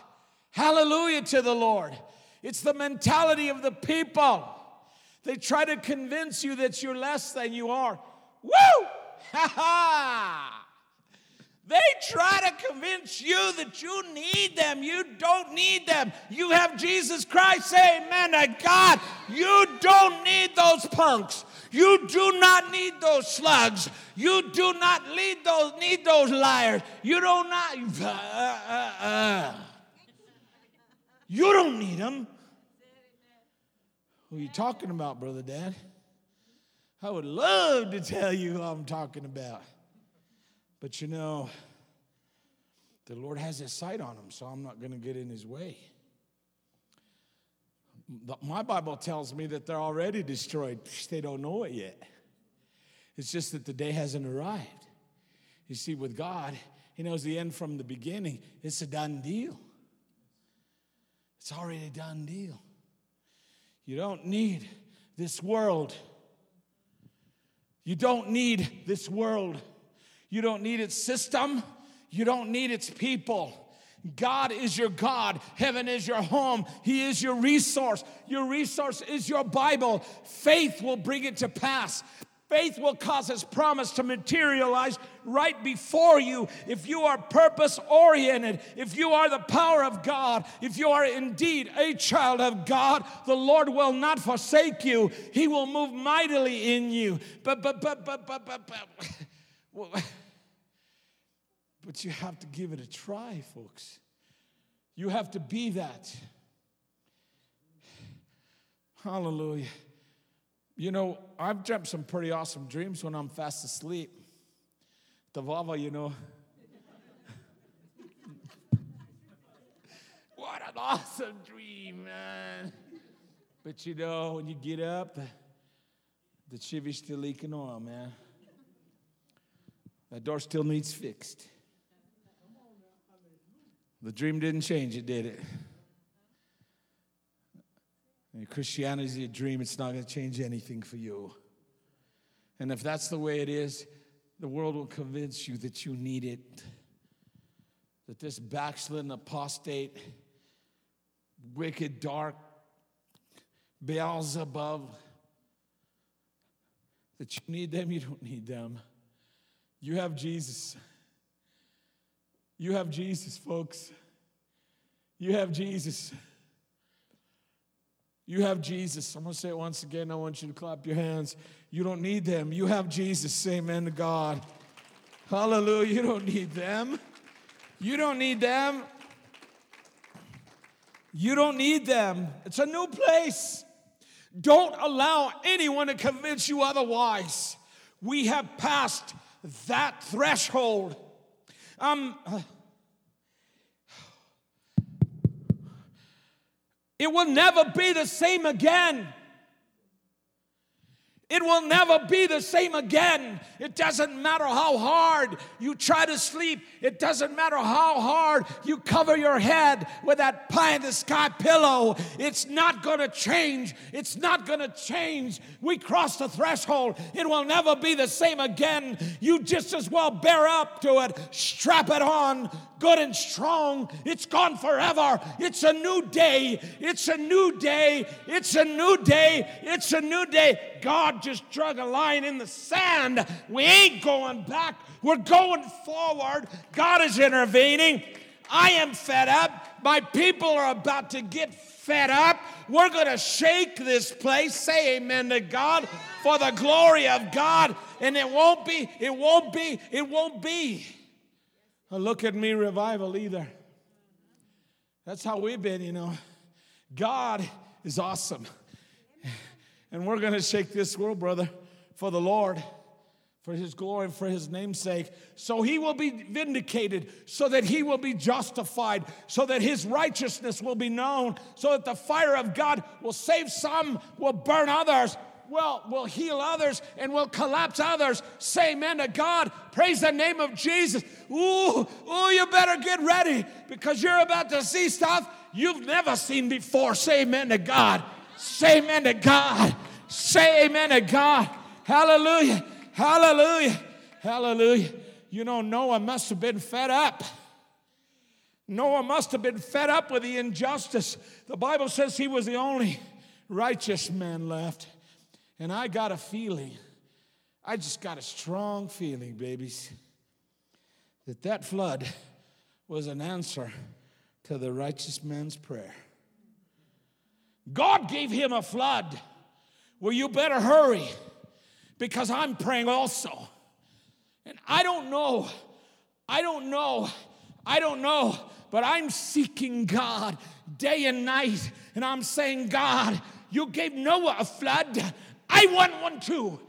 Hallelujah to the Lord. It's the mentality of the people. They try to convince you that you're less than you are. Woo! <laughs> Ha ha! Convince you that you need them. You don't need them. You have Jesus Christ. Say amen God. You don't need those punks. You do not need those slugs. You do not need those, need those liars. You do not. Uh, uh, uh. You don't need them. Who are you talking about, Brother Dad? I would love to tell you who I'm talking about. But you know, the Lord has his sight on him, so I'm not going to get in his way. My Bible tells me that they're already destroyed. They don't know it yet. It's just that the day hasn't arrived. You see, with God, He knows the end from the beginning. It's a done deal. It's already a done deal. You don't need this world. You don't need this world. You don't need its system. You don't need its people. God is your God. Heaven is your home. He is your resource. Your resource is your Bible. Faith will bring it to pass. Faith will cause His promise to materialize right before you if you are purpose oriented, if you are the power of God, if you are indeed a child of God, the Lord will not forsake you. He will move mightily in you. But, but, but, but, but, but, but. <laughs> But you have to give it a try, folks. You have to be that. Hallelujah. You know, I've dreamt some pretty awesome dreams when I'm fast asleep. The Vava, you know. <laughs> what an awesome dream, man. But you know, when you get up, the, Chevy's still leaking oil, man. That door still needs fixed. The dream didn't change it, did it? And Christianity is a dream, it's not going to change anything for you. And if that's the way it is, the world will convince you that you need it. That this backslidden, apostate, wicked, dark, Beelzebub, that you need them, you don't need them. You have Jesus. You have Jesus, folks. You have Jesus. You have Jesus. I'm going to say it once again. I want you to clap your hands. You don't need them. You have Jesus. Say amen to God. Hallelujah. You don't need them. You don't need them. You don't need them. It's a new place. Don't allow anyone to convince you otherwise. We have passed that threshold. Um, <sighs> it will never be the same again. It will never be the same again. It doesn't matter how hard you try to sleep. It doesn't matter how hard you cover your head with that pie in the sky pillow. It's not going to change. It's not going to change. We crossed the threshold. It will never be the same again. You just as well bear up to it, strap it on, good and strong. It's gone forever. It's a new day. It's a new day. It's a new day. It's a new day. God just drug a line in the sand. We ain't going back. We're going forward. God is intervening. I am fed up. My people are about to get fed up. We're going to shake this place. Say amen to God for the glory of God. And it won't be, it won't be, it won't be a look at me revival either. That's how we've been, you know. God is awesome. And we're going to shake this world, brother, for the Lord, for his glory, for his name's sake. So he will be vindicated, so that he will be justified, so that his righteousness will be known, so that the fire of God will save some, will burn others. Will, will heal others and we'll collapse others. Say amen to God. Praise the name of Jesus. Ooh, ooh, you better get ready because you're about to see stuff you've never seen before. Say amen to God. Say amen to God. Say amen to God. Hallelujah. Hallelujah. Hallelujah. You know, Noah must have been fed up. Noah must have been fed up with the injustice. The Bible says he was the only righteous man left. And I got a feeling, I just got a strong feeling, babies, that that flood was an answer to the righteous man's prayer. God gave him a flood. Well, you better hurry because I'm praying also. And I don't know, I don't know, I don't know, but I'm seeking God day and night. And I'm saying, God, you gave Noah a flood. I want one too.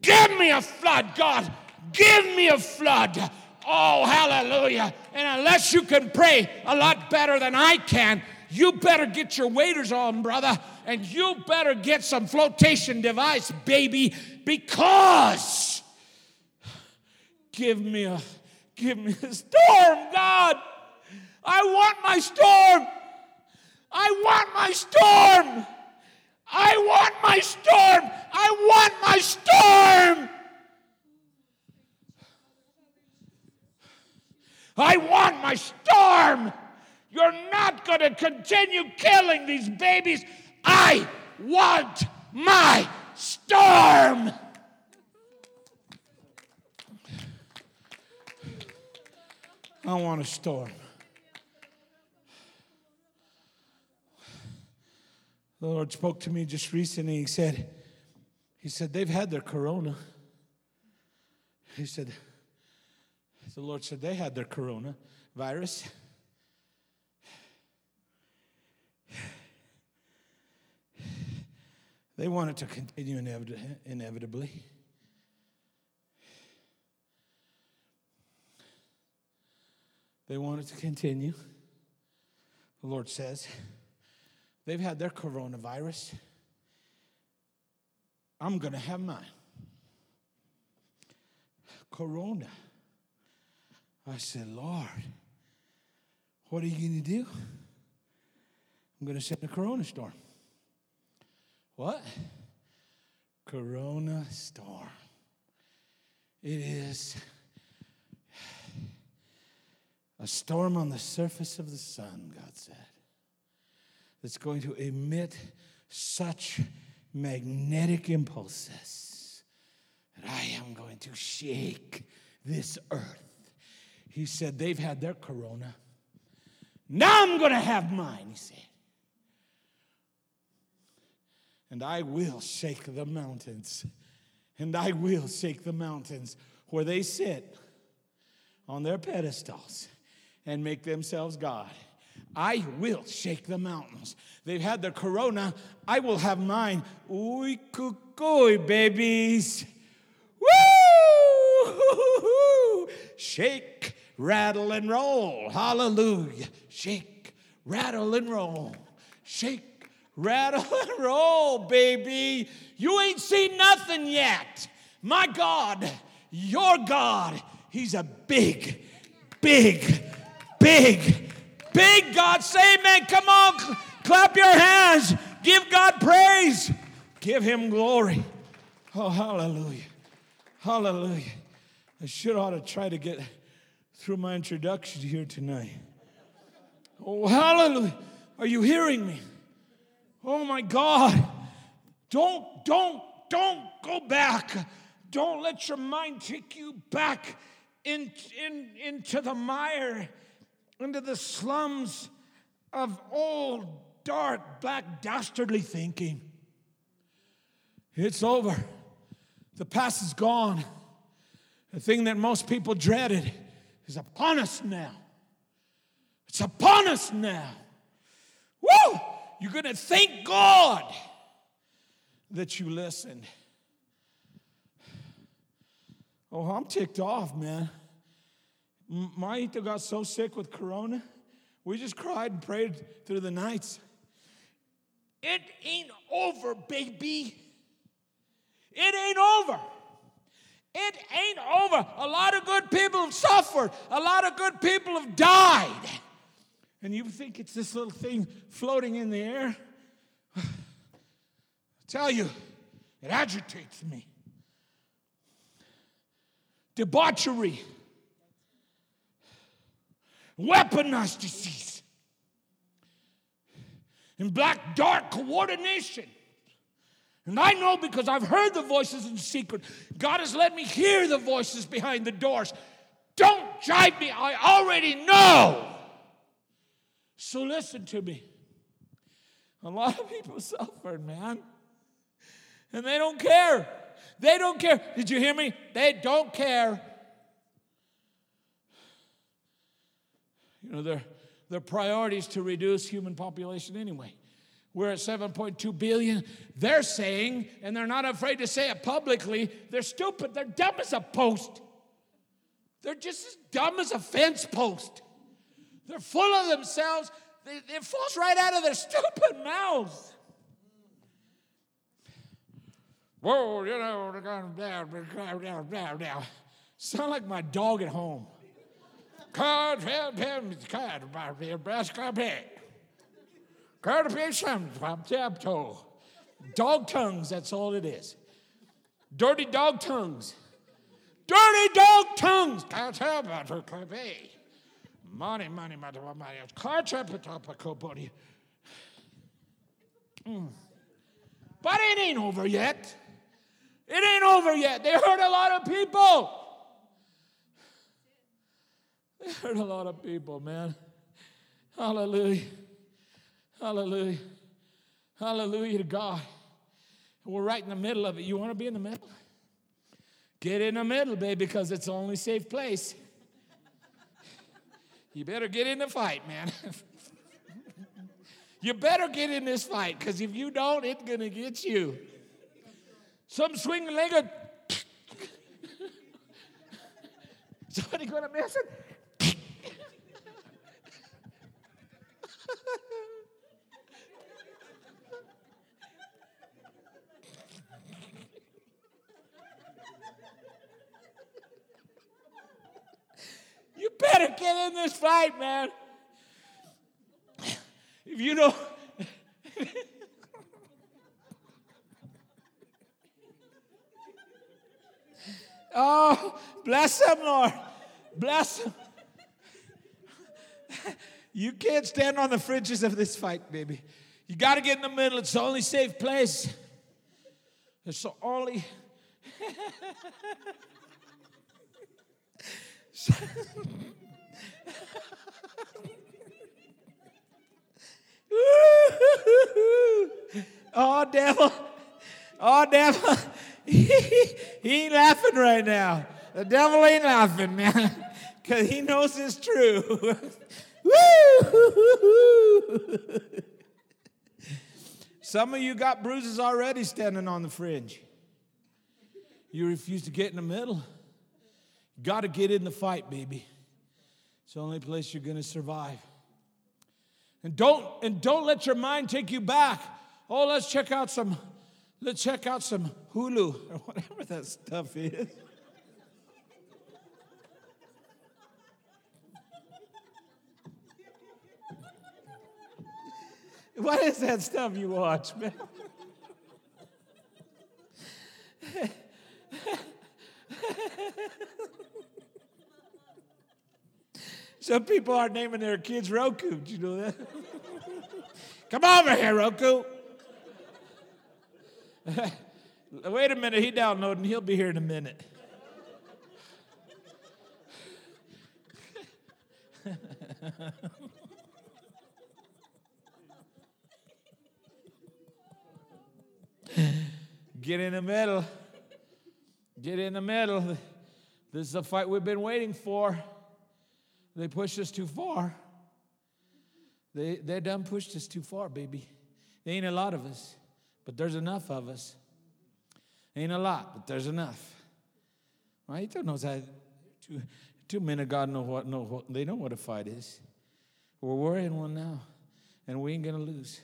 Give me a flood, God. Give me a flood. Oh, hallelujah. And unless you can pray a lot better than I can, you better get your waders on, brother, and you better get some flotation device, baby, because give me a give me a storm, God. I want my storm. I want my storm. I want my storm. I want my storm. I want my storm. You're not going to continue killing these babies. I want my storm. I want a storm. The Lord spoke to me just recently. He said, He said, they've had their corona. He said, the Lord said they had their corona virus. They want it to continue inevitably. They want it to continue. The Lord says, they've had their coronavirus. I'm going to have mine. Corona. I said, Lord, what are you going to do? I'm going to send a corona storm. What? Corona storm. It is a storm on the surface of the sun, God said, that's going to emit such magnetic impulses that I am going to shake this earth. He said, They've had their corona. Now I'm going to have mine, he said. And I will shake the mountains. And I will shake the mountains where they sit on their pedestals and make themselves God. I will shake the mountains. They've had their corona. I will have mine. Ooh, cuckoo, babies. Woo! Shake, rattle, and roll. Hallelujah. Shake, rattle, and roll. Shake, rattle, and roll, baby. You ain't seen nothing yet. My God, your God, He's a big, big, big, big God. Say amen. Come on, clap your hands. Give God praise. Give Him glory. Oh, hallelujah. Hallelujah. I should ought to try to get through my introduction here tonight. Oh, hallelujah. Are you hearing me? Oh my God. Don't, don't, don't go back. Don't let your mind take you back in, in, into the mire, into the slums of old, dark, black, dastardly thinking. It's over. The past is gone. The thing that most people dreaded is upon us now. It's upon us now. Woo! You're going to thank God that you listened. Oh, I'm ticked off, man. Maito got so sick with corona. We just cried and prayed through the nights. It ain't over, baby. It ain't over. It ain't over. A lot of good people have suffered, a lot of good people have died. And you think it's this little thing floating in the air? I <sighs> tell you, it agitates me. Debauchery, weaponized disease, and black dark coordination. And I know because I've heard the voices in secret. God has let me hear the voices behind the doors. Don't jibe me, I already know. So listen to me. A lot of people <laughs> suffered, man. And they don't care. They don't care. Did you hear me? They don't care. You know, their, their priority is to reduce human population anyway. We're at 7.2 billion. They're saying, and they're not afraid to say it publicly, they're stupid. They're dumb as a post. They're just as dumb as a fence post. They're full of themselves. It falls right out of their stupid mouths. Whoa, you know, sound like my dog at home. Dog tongues, that's all it is. Dirty dog tongues. Dirty dog tongues. Money, money, money, money. Mm. But it ain't over yet. It ain't over yet. They hurt a lot of people. They <laughs> hurt a lot of people, man. Hallelujah. Hallelujah. Hallelujah to God. We're right in the middle of it. You want to be in the middle? Get in the middle, baby, because it's the only safe place. You better get in the fight, man. <laughs> you better get in this fight, because if you don't, it's going to get you. Some swing legged. <laughs> Somebody going to miss it? <laughs> you better get in this fight, man. If you don't. <laughs> oh, bless them, Lord. Bless them. You can't stand on the fringes of this fight, baby. You got to get in the middle. It's the only safe place. It's the only. <laughs> oh, devil. Oh, devil. <laughs> he ain't laughing right now. The devil ain't laughing, man, because he knows it's true. <laughs> Some of you got bruises already standing on the fringe. You refuse to get in the middle. Got to get in the fight, baby. It's the only place you're going to survive. And don't and don't let your mind take you back. Oh, let's check out some let's check out some Hulu or <laughs> whatever that stuff is. What is that stuff you watch, man? Some people are naming their kids Roku. Do you know that? Come over here, Roku. <laughs> Wait a minute, he downloading. He'll be here in a minute. <laughs> Get in the middle. Get in the middle. This is a fight we've been waiting for. They pushed us too far. They, they done pushed us too far, baby. There ain't a lot of us, but there's enough of us. Ain't a lot, but there's enough. Right? Don't know that. Two, two men of God know what, know what, they know what a fight is. We're in one now, and we ain't gonna lose.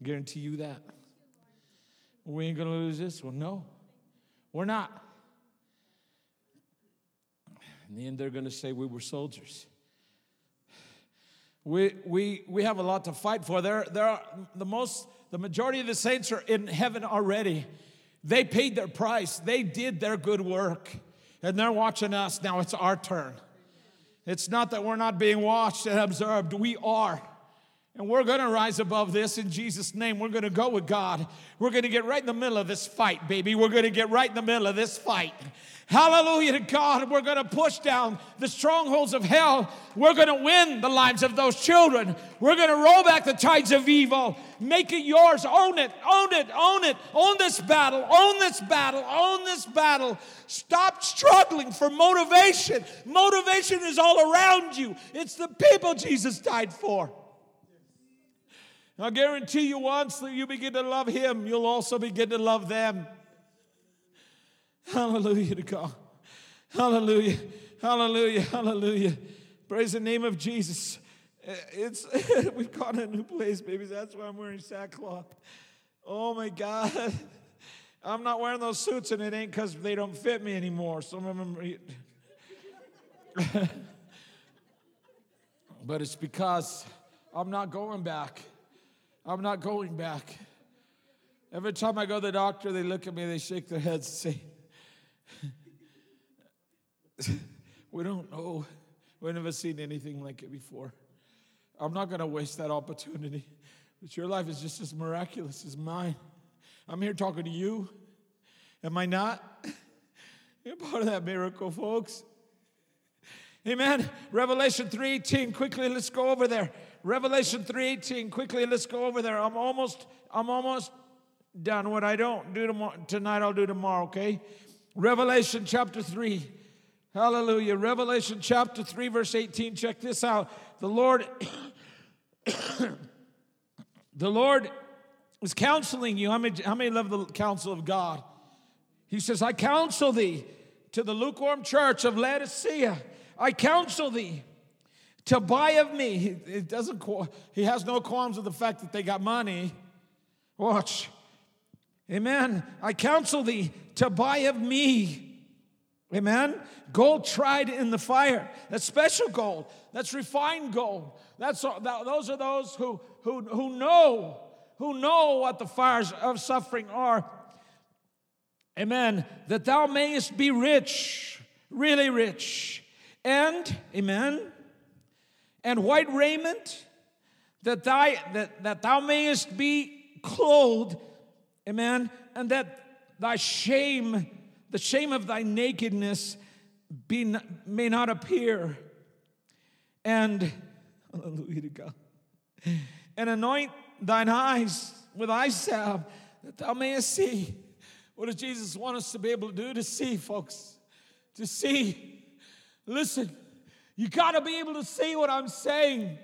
Guarantee you that. We ain't gonna lose this one. No, we're not. In the end, they're gonna say we were soldiers. We, we, we have a lot to fight for. There, there are the most, the majority of the saints are in heaven already. They paid their price. They did their good work. And they're watching us. Now it's our turn. It's not that we're not being watched and observed. We are. And we're going to rise above this in Jesus' name. We're going to go with God. We're going to get right in the middle of this fight, baby. We're going to get right in the middle of this fight. Hallelujah to God. We're going to push down the strongholds of hell. We're going to win the lives of those children. We're going to roll back the tides of evil. Make it yours. Own it. Own it. Own it. Own this battle. Own this battle. Own this battle. Stop struggling for motivation. Motivation is all around you, it's the people Jesus died for. I guarantee you, once that you begin to love Him, you'll also begin to love them. Hallelujah to God. Hallelujah. Hallelujah. Hallelujah. Praise the name of Jesus. Uh, it's <laughs> we've got a new place, babies. That's why I'm wearing sackcloth. Oh my God. <laughs> I'm not wearing those suits, and it ain't because they don't fit me anymore. Some of them. <laughs> but it's because I'm not going back. I'm not going back. Every time I go to the doctor, they look at me, they shake their heads and say, <laughs> We don't know. We've never seen anything like it before. I'm not going to waste that opportunity. But your life is just as miraculous as mine. I'm here talking to you. Am I not? <laughs> You're part of that miracle, folks. Amen. Revelation 3:18. Quickly, let's go over there. Revelation 3:18. Quickly, let's go over there. I'm almost, I'm almost done. What I don't do tomorrow, tonight, I'll do tomorrow, okay? Revelation chapter 3. Hallelujah. Revelation chapter 3, verse 18. Check this out. The Lord, <coughs> the Lord is counseling you. How many, how many love the counsel of God? He says, I counsel thee to the lukewarm church of Laodicea. I counsel thee to buy of me. He, doesn't, he has no qualms with the fact that they got money. Watch. Amen. I counsel thee to buy of me. Amen. Gold tried in the fire. That's special gold. That's refined gold. That's uh, that, those are those who, who, who know who know what the fires of suffering are. Amen. That thou mayest be rich, really rich. And, amen, and white raiment, that, thou that, that thou mayest be clothed, amen, and that thy shame, the shame of thy nakedness, be, may not appear. And, <laughs> hallelujah to God, and anoint thine eyes with eye salve, that thou mayest see. What does Jesus want us to be able to do? To see, folks. To see. Listen, you got to be able to see what I'm saying.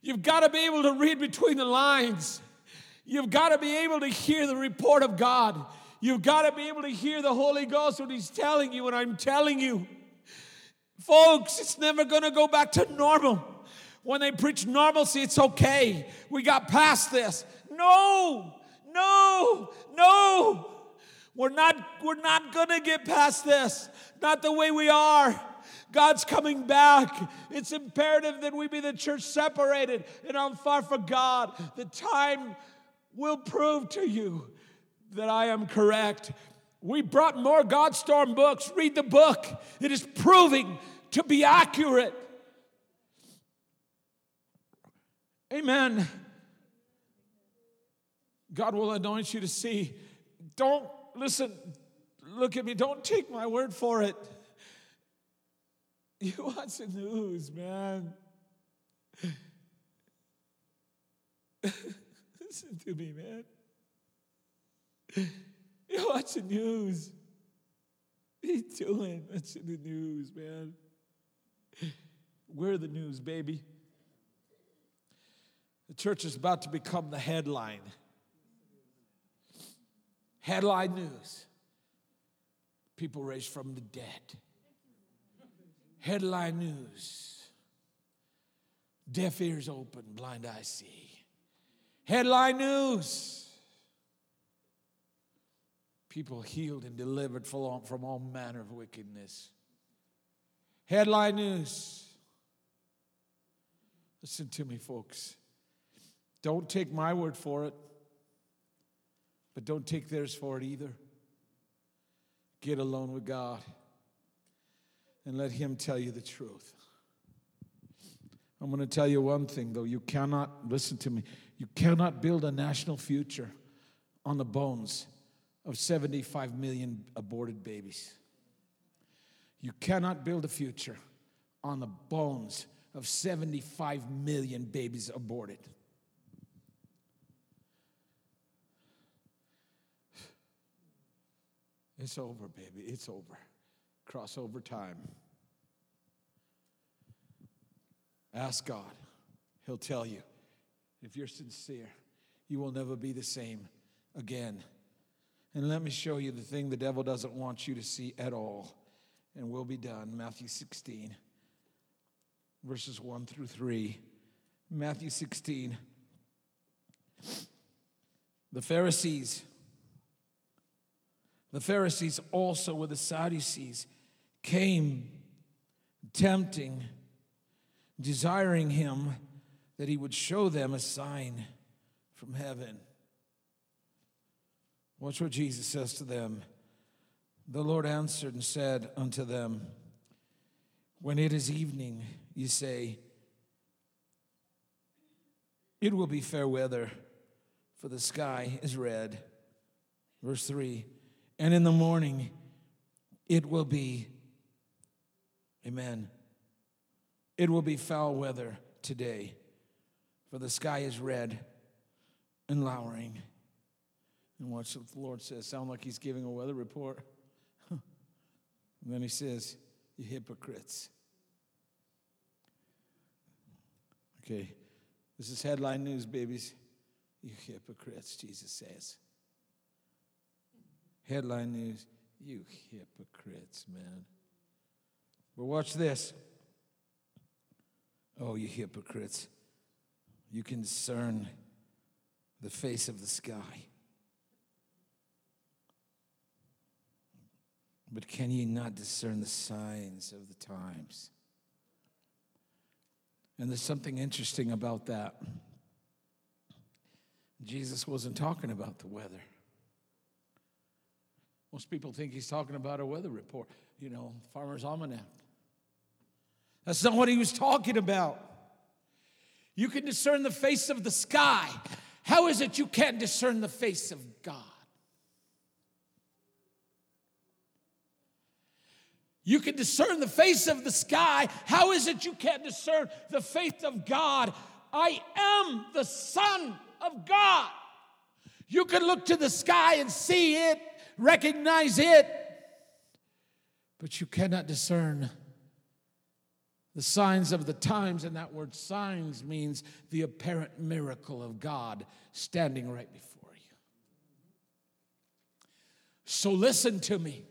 You've got to be able to read between the lines. You've got to be able to hear the report of God. You've got to be able to hear the Holy Ghost when He's telling you, and I'm telling you. Folks, it's never going to go back to normal. When they preach normalcy, it's okay. We got past this. No, no, no. We're not, we're not going to get past this. Not the way we are. God's coming back. It's imperative that we be the church separated and on fire for God. The time will prove to you that I am correct. We brought more Godstorm books. Read the book, it is proving to be accurate. Amen. God will anoint you to see. Don't listen, look at me. Don't take my word for it. <laughs> You watch the news, man. <laughs> Listen to me, man. <laughs> You watch the news. What are you doing? Watching the news, man. We're the news, baby. The church is about to become the headline. Headline news people raised from the dead. Headline news deaf ears open, blind eyes see. Headline news people healed and delivered from all, manner of wickedness. Headline news. Listen to me, folks. Don't take my word for it, but don't take theirs for it either. Get alone with God and let Him tell you the truth. I'm going to tell you one thing, though. You cannot, listen to me, you cannot build a national future on the bones of 75 million aborted babies. You cannot build a future on the bones of 75 million babies aborted. It's over, baby. It's over. Crossover time. Ask God. He'll tell you. If you're sincere, you will never be the same again. And let me show you the thing the devil doesn't want you to see at all. And we'll be done. Matthew 16, verses 1 through 3. Matthew 16. The Pharisees the Pharisees also were the Sadducees came tempting, desiring him that he would show them a sign from heaven. Watch what Jesus says to them. The Lord answered and said unto them, When it is evening, you say, It will be fair weather, for the sky is red. Verse 3 and in the morning it will be, amen, it will be foul weather today, for the sky is red and lowering. And watch what the Lord says. Sound like he's giving a weather report. <laughs> and then he says, You hypocrites. Okay, this is headline news, babies. You hypocrites, Jesus says. Headline news You hypocrites, man. But watch this. Oh, you hypocrites. You can discern the face of the sky. But can ye not discern the signs of the times? And there's something interesting about that. Jesus wasn't talking about the weather. Most people think he's talking about a weather report, you know, Farmer's Almanac. That's not what he was talking about. You can discern the face of the sky. How is it you can't discern the face of God? You can discern the face of the sky. How is it you can't discern the face of God? I am the Son of God. You can look to the sky and see it recognize it, but you cannot discern the signs of the times. And that word signs means the apparent miracle of God standing right before you. So listen to me.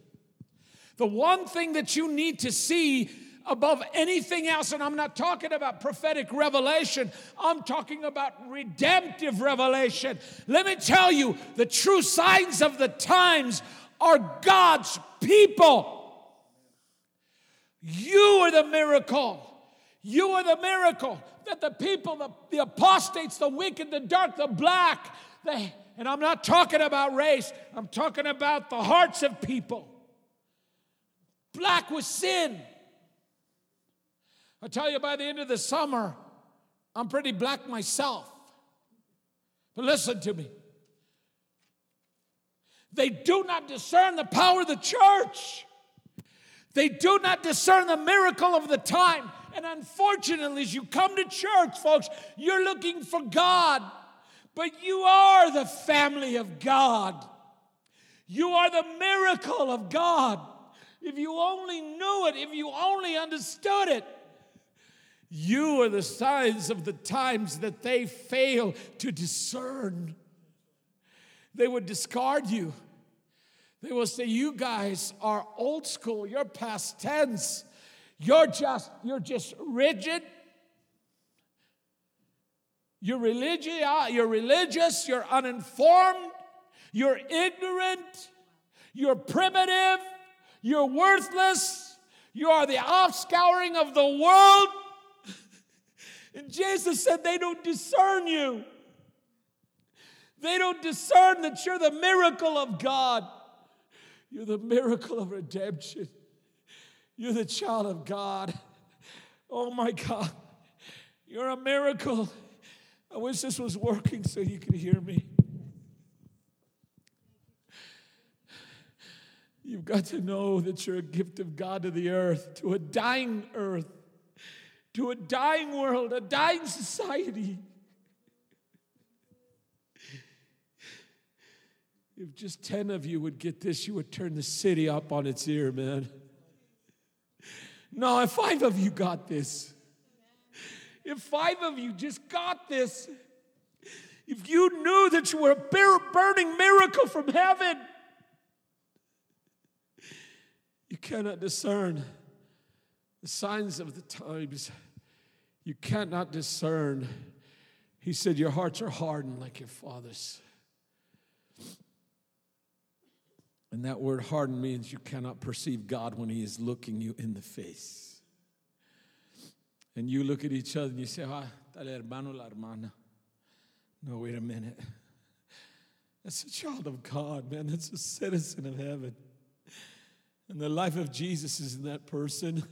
The one thing that you need to see above anything else, and I'm not talking about prophetic revelation, I'm talking about redemptive revelation. Let me tell you, the true signs of the times are God's people. You are the miracle. You are the miracle that the people, the, the apostates, the wicked, the dark, the black, the, and I'm not talking about race, I'm talking about the hearts of people. Black with sin I tell you, by the end of the summer, I'm pretty black myself. But listen to me. They do not discern the power of the church. They do not discern the miracle of the time. And unfortunately, as you come to church, folks, you're looking for God, but you are the family of God. You are the miracle of God. If you only knew it, if you only understood it. You are the signs of the times that they fail to discern. They would discard you. They will say, You guys are old school, you're past tense, you're just, you're just rigid. You're religious, uh, you're religious, you're uninformed, you're ignorant, you're primitive, you're worthless, you are the offscouring of the world. <laughs> and Jesus said, They don't discern you. They don't discern that you're the miracle of God. You're the miracle of redemption. You're the child of God. Oh my God. You're a miracle. I wish this was working so you could hear me. You've got to know that you're a gift of God to the earth, to a dying earth, to a dying world, a dying society. If just 10 of you would get this, you would turn the city up on its ear, man. No, if five of you got this, if five of you just got this, if you knew that you were a burning miracle from heaven, you cannot discern the signs of the times. You cannot discern. He said, Your hearts are hardened like your father's. And that word hardened means you cannot perceive God when He is looking you in the face. And you look at each other and you say, ah, tal hermano, la hermana. No, wait a minute. That's a child of God, man. That's a citizen of heaven. And the life of Jesus is in that person.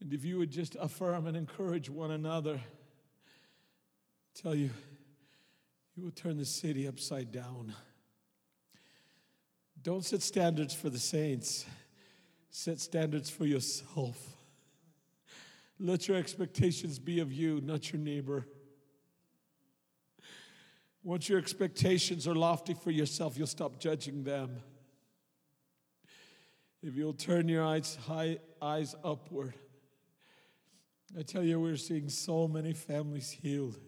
And if you would just affirm and encourage one another, tell you, you will turn the city upside down. Don't set standards for the saints, set standards for yourself. Let your expectations be of you, not your neighbor. Once your expectations are lofty for yourself, you'll stop judging them. If you'll turn your eyes, high, eyes upward, I tell you, we're seeing so many families healed.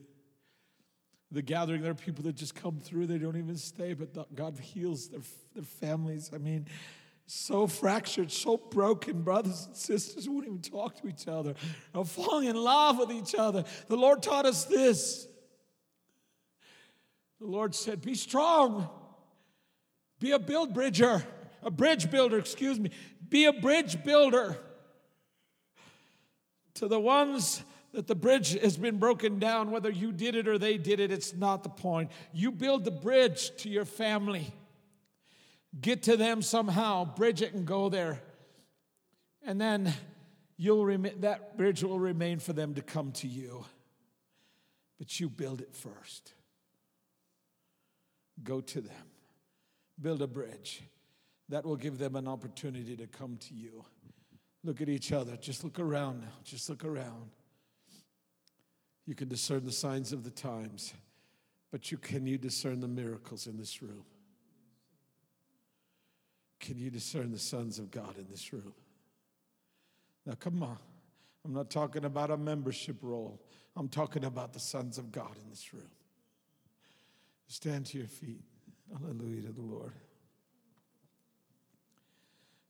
The gathering, there are people that just come through, they don't even stay, but God heals their, their families. I mean, so fractured, so broken, brothers and sisters won't even talk to each other, are falling in love with each other. The Lord taught us this. The Lord said, Be strong, be a build bridger, a bridge builder, excuse me, be a bridge builder to the ones that the bridge has been broken down, whether you did it or they did it, it's not the point. You build the bridge to your family. Get to them somehow, bridge it and go there. And then you'll rem- that bridge will remain for them to come to you. But you build it first. Go to them. Build a bridge. That will give them an opportunity to come to you. Look at each other. Just look around now. Just look around. You can discern the signs of the times, but you can you discern the miracles in this room? Can you discern the sons of God in this room? Now, come on. I'm not talking about a membership roll. I'm talking about the sons of God in this room. Stand to your feet. Hallelujah to the Lord.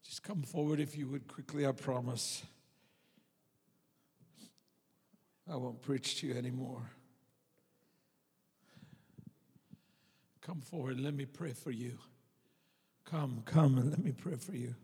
Just come forward if you would quickly, I promise. I won't preach to you anymore. Come forward, let me pray for you. Come, come, and let me pray for you.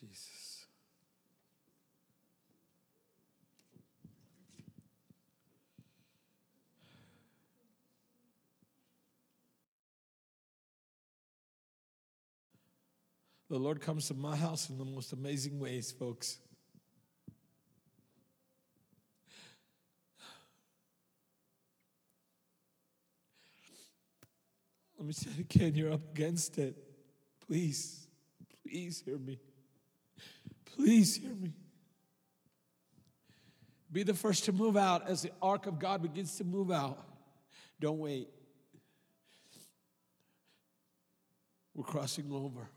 Jesus. The Lord comes to my house in the most amazing ways, folks. Let me say it again, you're up against it. Please, please hear me. Please hear me. Be the first to move out as the ark of God begins to move out. Don't wait. We're crossing over.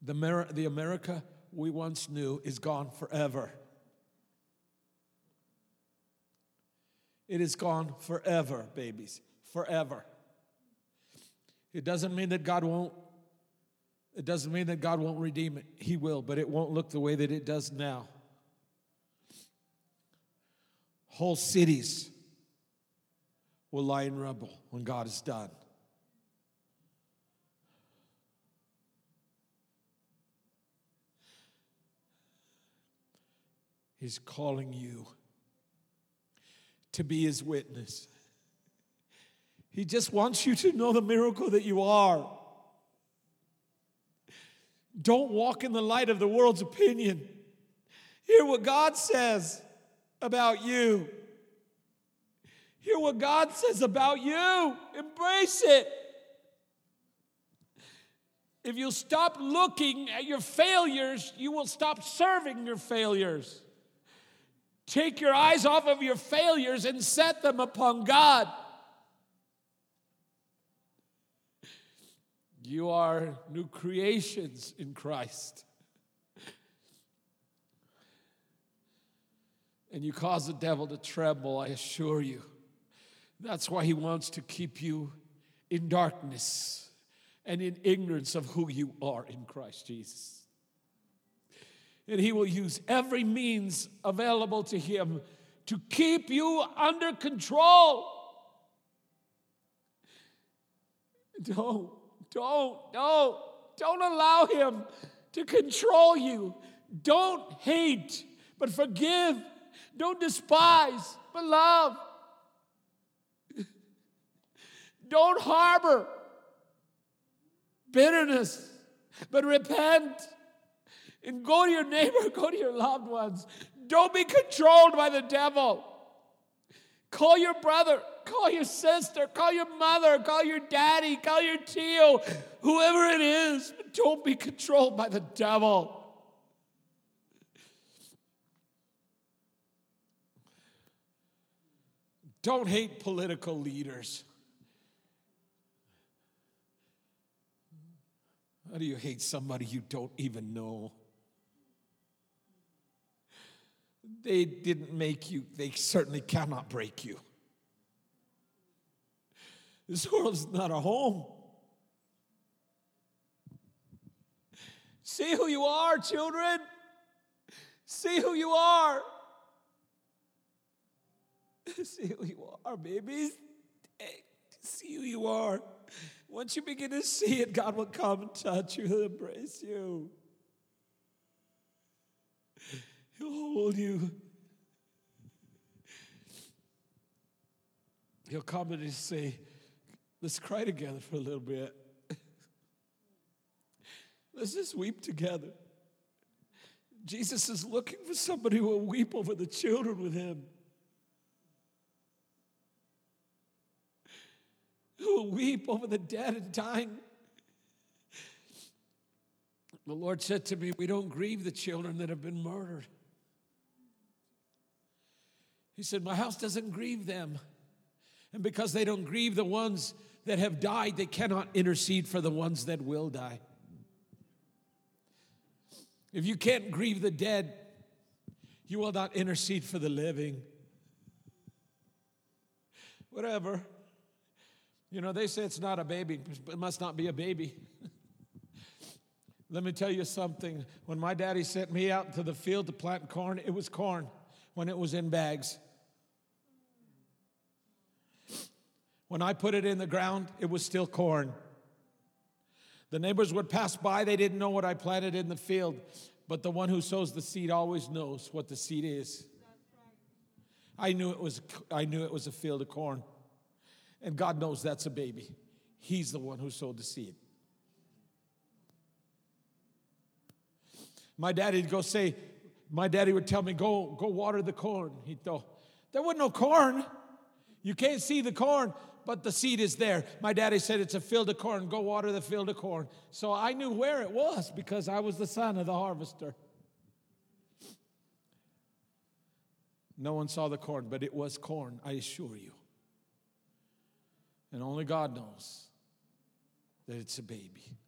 The, Mer- the America we once knew is gone forever. It is gone forever, babies. Forever. It doesn't mean that God won't it doesn't mean that God won't redeem it. He will, but it won't look the way that it does now. Whole cities will lie in rubble when God is done. He's calling you to be his witness. He just wants you to know the miracle that you are. Don't walk in the light of the world's opinion. Hear what God says about you. Hear what God says about you. Embrace it. If you stop looking at your failures, you will stop serving your failures. Take your eyes off of your failures and set them upon God. You are new creations in Christ. And you cause the devil to tremble, I assure you. That's why he wants to keep you in darkness and in ignorance of who you are in Christ Jesus. And he will use every means available to him to keep you under control. Don't don't, don't, don't allow him to control you. Don't hate, but forgive. Don't despise, but love. <laughs> Don't harbor bitterness, but repent. And go to your neighbor, <laughs> go to your loved ones. Don't be controlled by the devil. Call your brother, call your sister, call your mother, call your daddy, call your tio, whoever it is. Don't be controlled by the devil. Don't hate political leaders. How do you hate somebody you don't even know? They didn't make you, they certainly cannot break you. This world is not a home. See who you are, children. See who you are. <laughs> See who you are, babies. See who you are. Once you begin to see it, God will come and touch you and embrace you. He'll hold you. He'll come and say, Let's cry together for a little bit. Let's just weep together. Jesus is looking for somebody who will weep over the children with him. Who will weep over the dead and dying. The Lord said to me, We don't grieve the children that have been murdered. He said, My house doesn't grieve them. And because they don't grieve the ones that have died, they cannot intercede for the ones that will die. If you can't grieve the dead, you will not intercede for the living. Whatever. You know, they say it's not a baby, it must not be a baby. <laughs> Let me tell you something. When my daddy sent me out to the field to plant corn, it was corn when it was in bags. When I put it in the ground, it was still corn. The neighbors would pass by, they didn't know what I planted in the field, but the one who sows the seed always knows what the seed is. I knew it was I knew it was a field of corn. And God knows that's a baby. He's the one who sowed the seed. My daddy'd go say, my daddy would tell me, go, go water the corn. He'd go, there wasn't no corn. You can't see the corn but the seed is there. My daddy said it's a field of corn. Go water the field of corn. So I knew where it was because I was the son of the harvester. No one saw the corn, but it was corn, I assure you. And only God knows that it's a baby.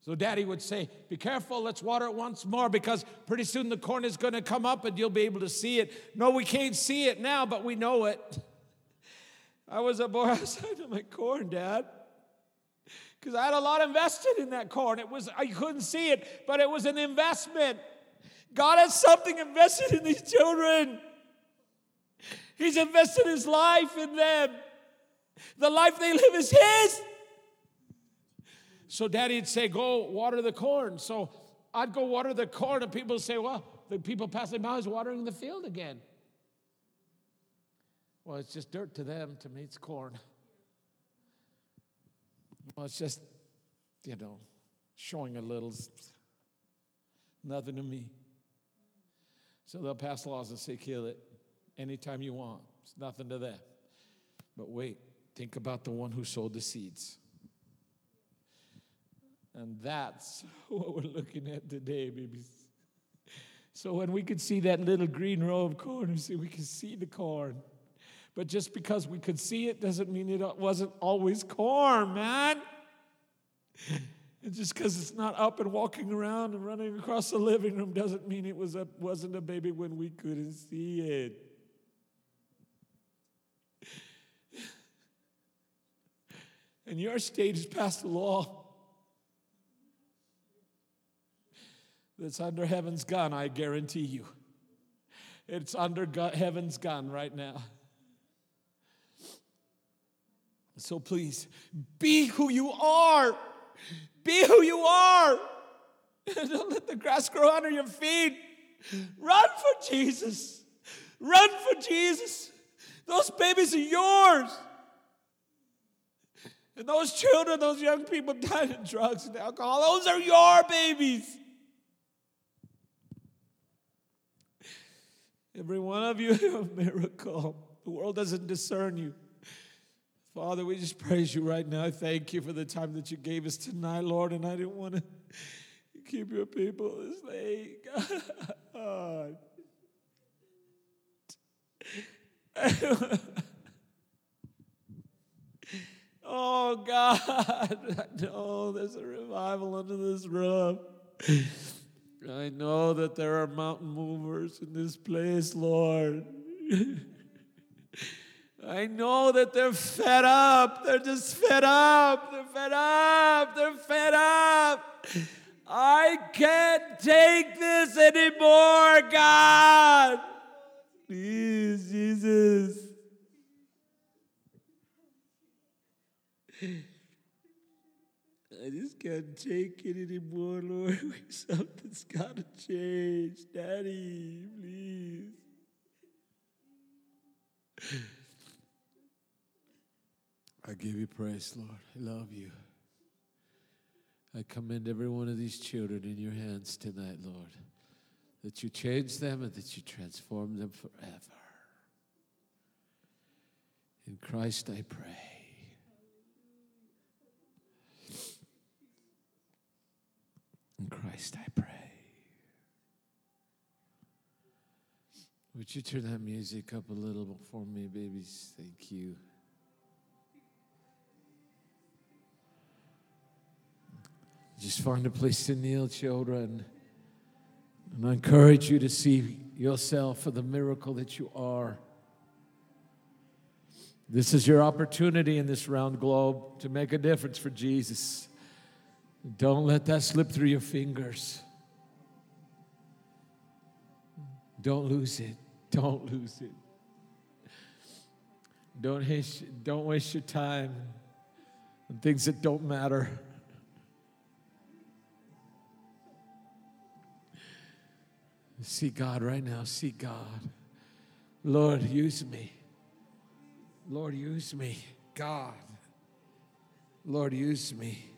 So daddy would say, Be careful, let's water it once more because pretty soon the corn is going to come up and you'll be able to see it. No, we can't see it now, but we know it. I was a boy outside of my corn, Dad. Because I had a lot invested in that corn. It was I couldn't see it, but it was an investment. God has something invested in these children. He's invested his life in them. The life they live is his. So daddy'd say, Go water the corn. So I'd go water the corn, and people say, Well, the people passing by is watering the field again. Well, it's just dirt to them. To me, it's corn. Well, it's just, you know, showing a little, nothing to me. So they'll pass laws and say, kill it anytime you want. It's nothing to them. But wait, think about the one who sowed the seeds. And that's <laughs> what we're looking at today, babies. So when we could see that little green row of corn, we can see the corn. But just because we could see it doesn't mean it wasn't always corn, man. <laughs> And just because it's not up and walking around and running across the living room doesn't mean it was a, wasn't a baby when we couldn't see it. <laughs> And your state has passed a law that's under heaven's gun, I guarantee you. It's under heaven's gun right now. So please, be who you are. Be who you are. <laughs> Don't let the grass grow under your feet. Run for Jesus. Run for Jesus. Those babies are yours. And those children, those young people dying of drugs and alcohol, those are your babies. Every one of you <laughs> a miracle. The world doesn't discern you. Father, we just praise you right now. Thank you for the time that you gave us tonight, Lord. And I didn't want to keep your people this late. God. <laughs> oh, God. I know there's a revival under this roof. I know that there are mountain movers in this place, Lord. <laughs> I know that they're fed up. They're just fed up. They're fed up. They're fed up. I can't take this anymore, God. Please, Jesus. I just can't take it anymore, Lord. Something's got to change. Daddy, please. I give you praise, Lord. I love you. I commend every one of these children in your hands tonight, Lord, that you change them and that you transform them forever. In Christ I pray. In Christ I pray. Would you turn that music up a little for me, babies? Thank you. Just find a place to kneel, children. And I encourage you to see yourself for the miracle that you are. This is your opportunity in this round globe to make a difference for Jesus. Don't let that slip through your fingers. Don't lose it. Don't lose it. Don't, don't waste your time on things that don't matter. See God right now. See God. Lord, use me. Lord, use me. God. Lord, use me.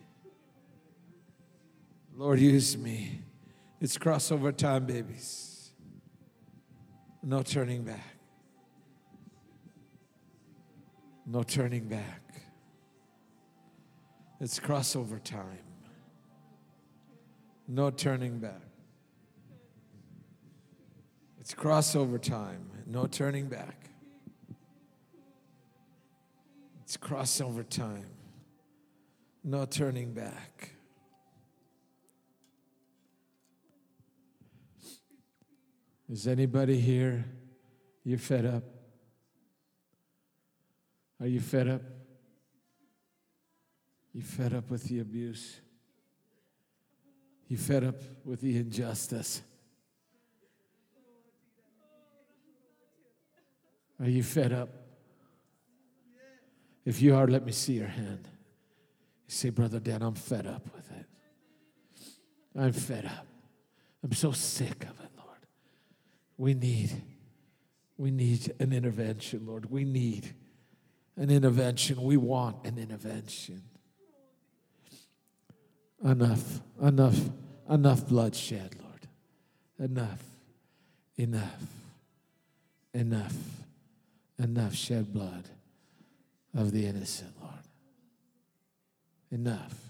Lord, use me. It's crossover time, babies. No turning back. No turning back. It's crossover time. No turning back. It's crossover time. No turning back. It's crossover time. No turning back. Is anybody here? You're fed up? Are you fed up? You fed up with the abuse? You fed up with the injustice? Are you fed up? If you are, let me see your hand. You say, Brother Dan, I'm fed up with it. I'm fed up. I'm so sick of it, Lord. We need, we need an intervention, Lord. We need an intervention. We want an intervention. Enough, enough, enough bloodshed, Lord. Enough, enough, enough, enough shed blood of the innocent, Lord. Enough.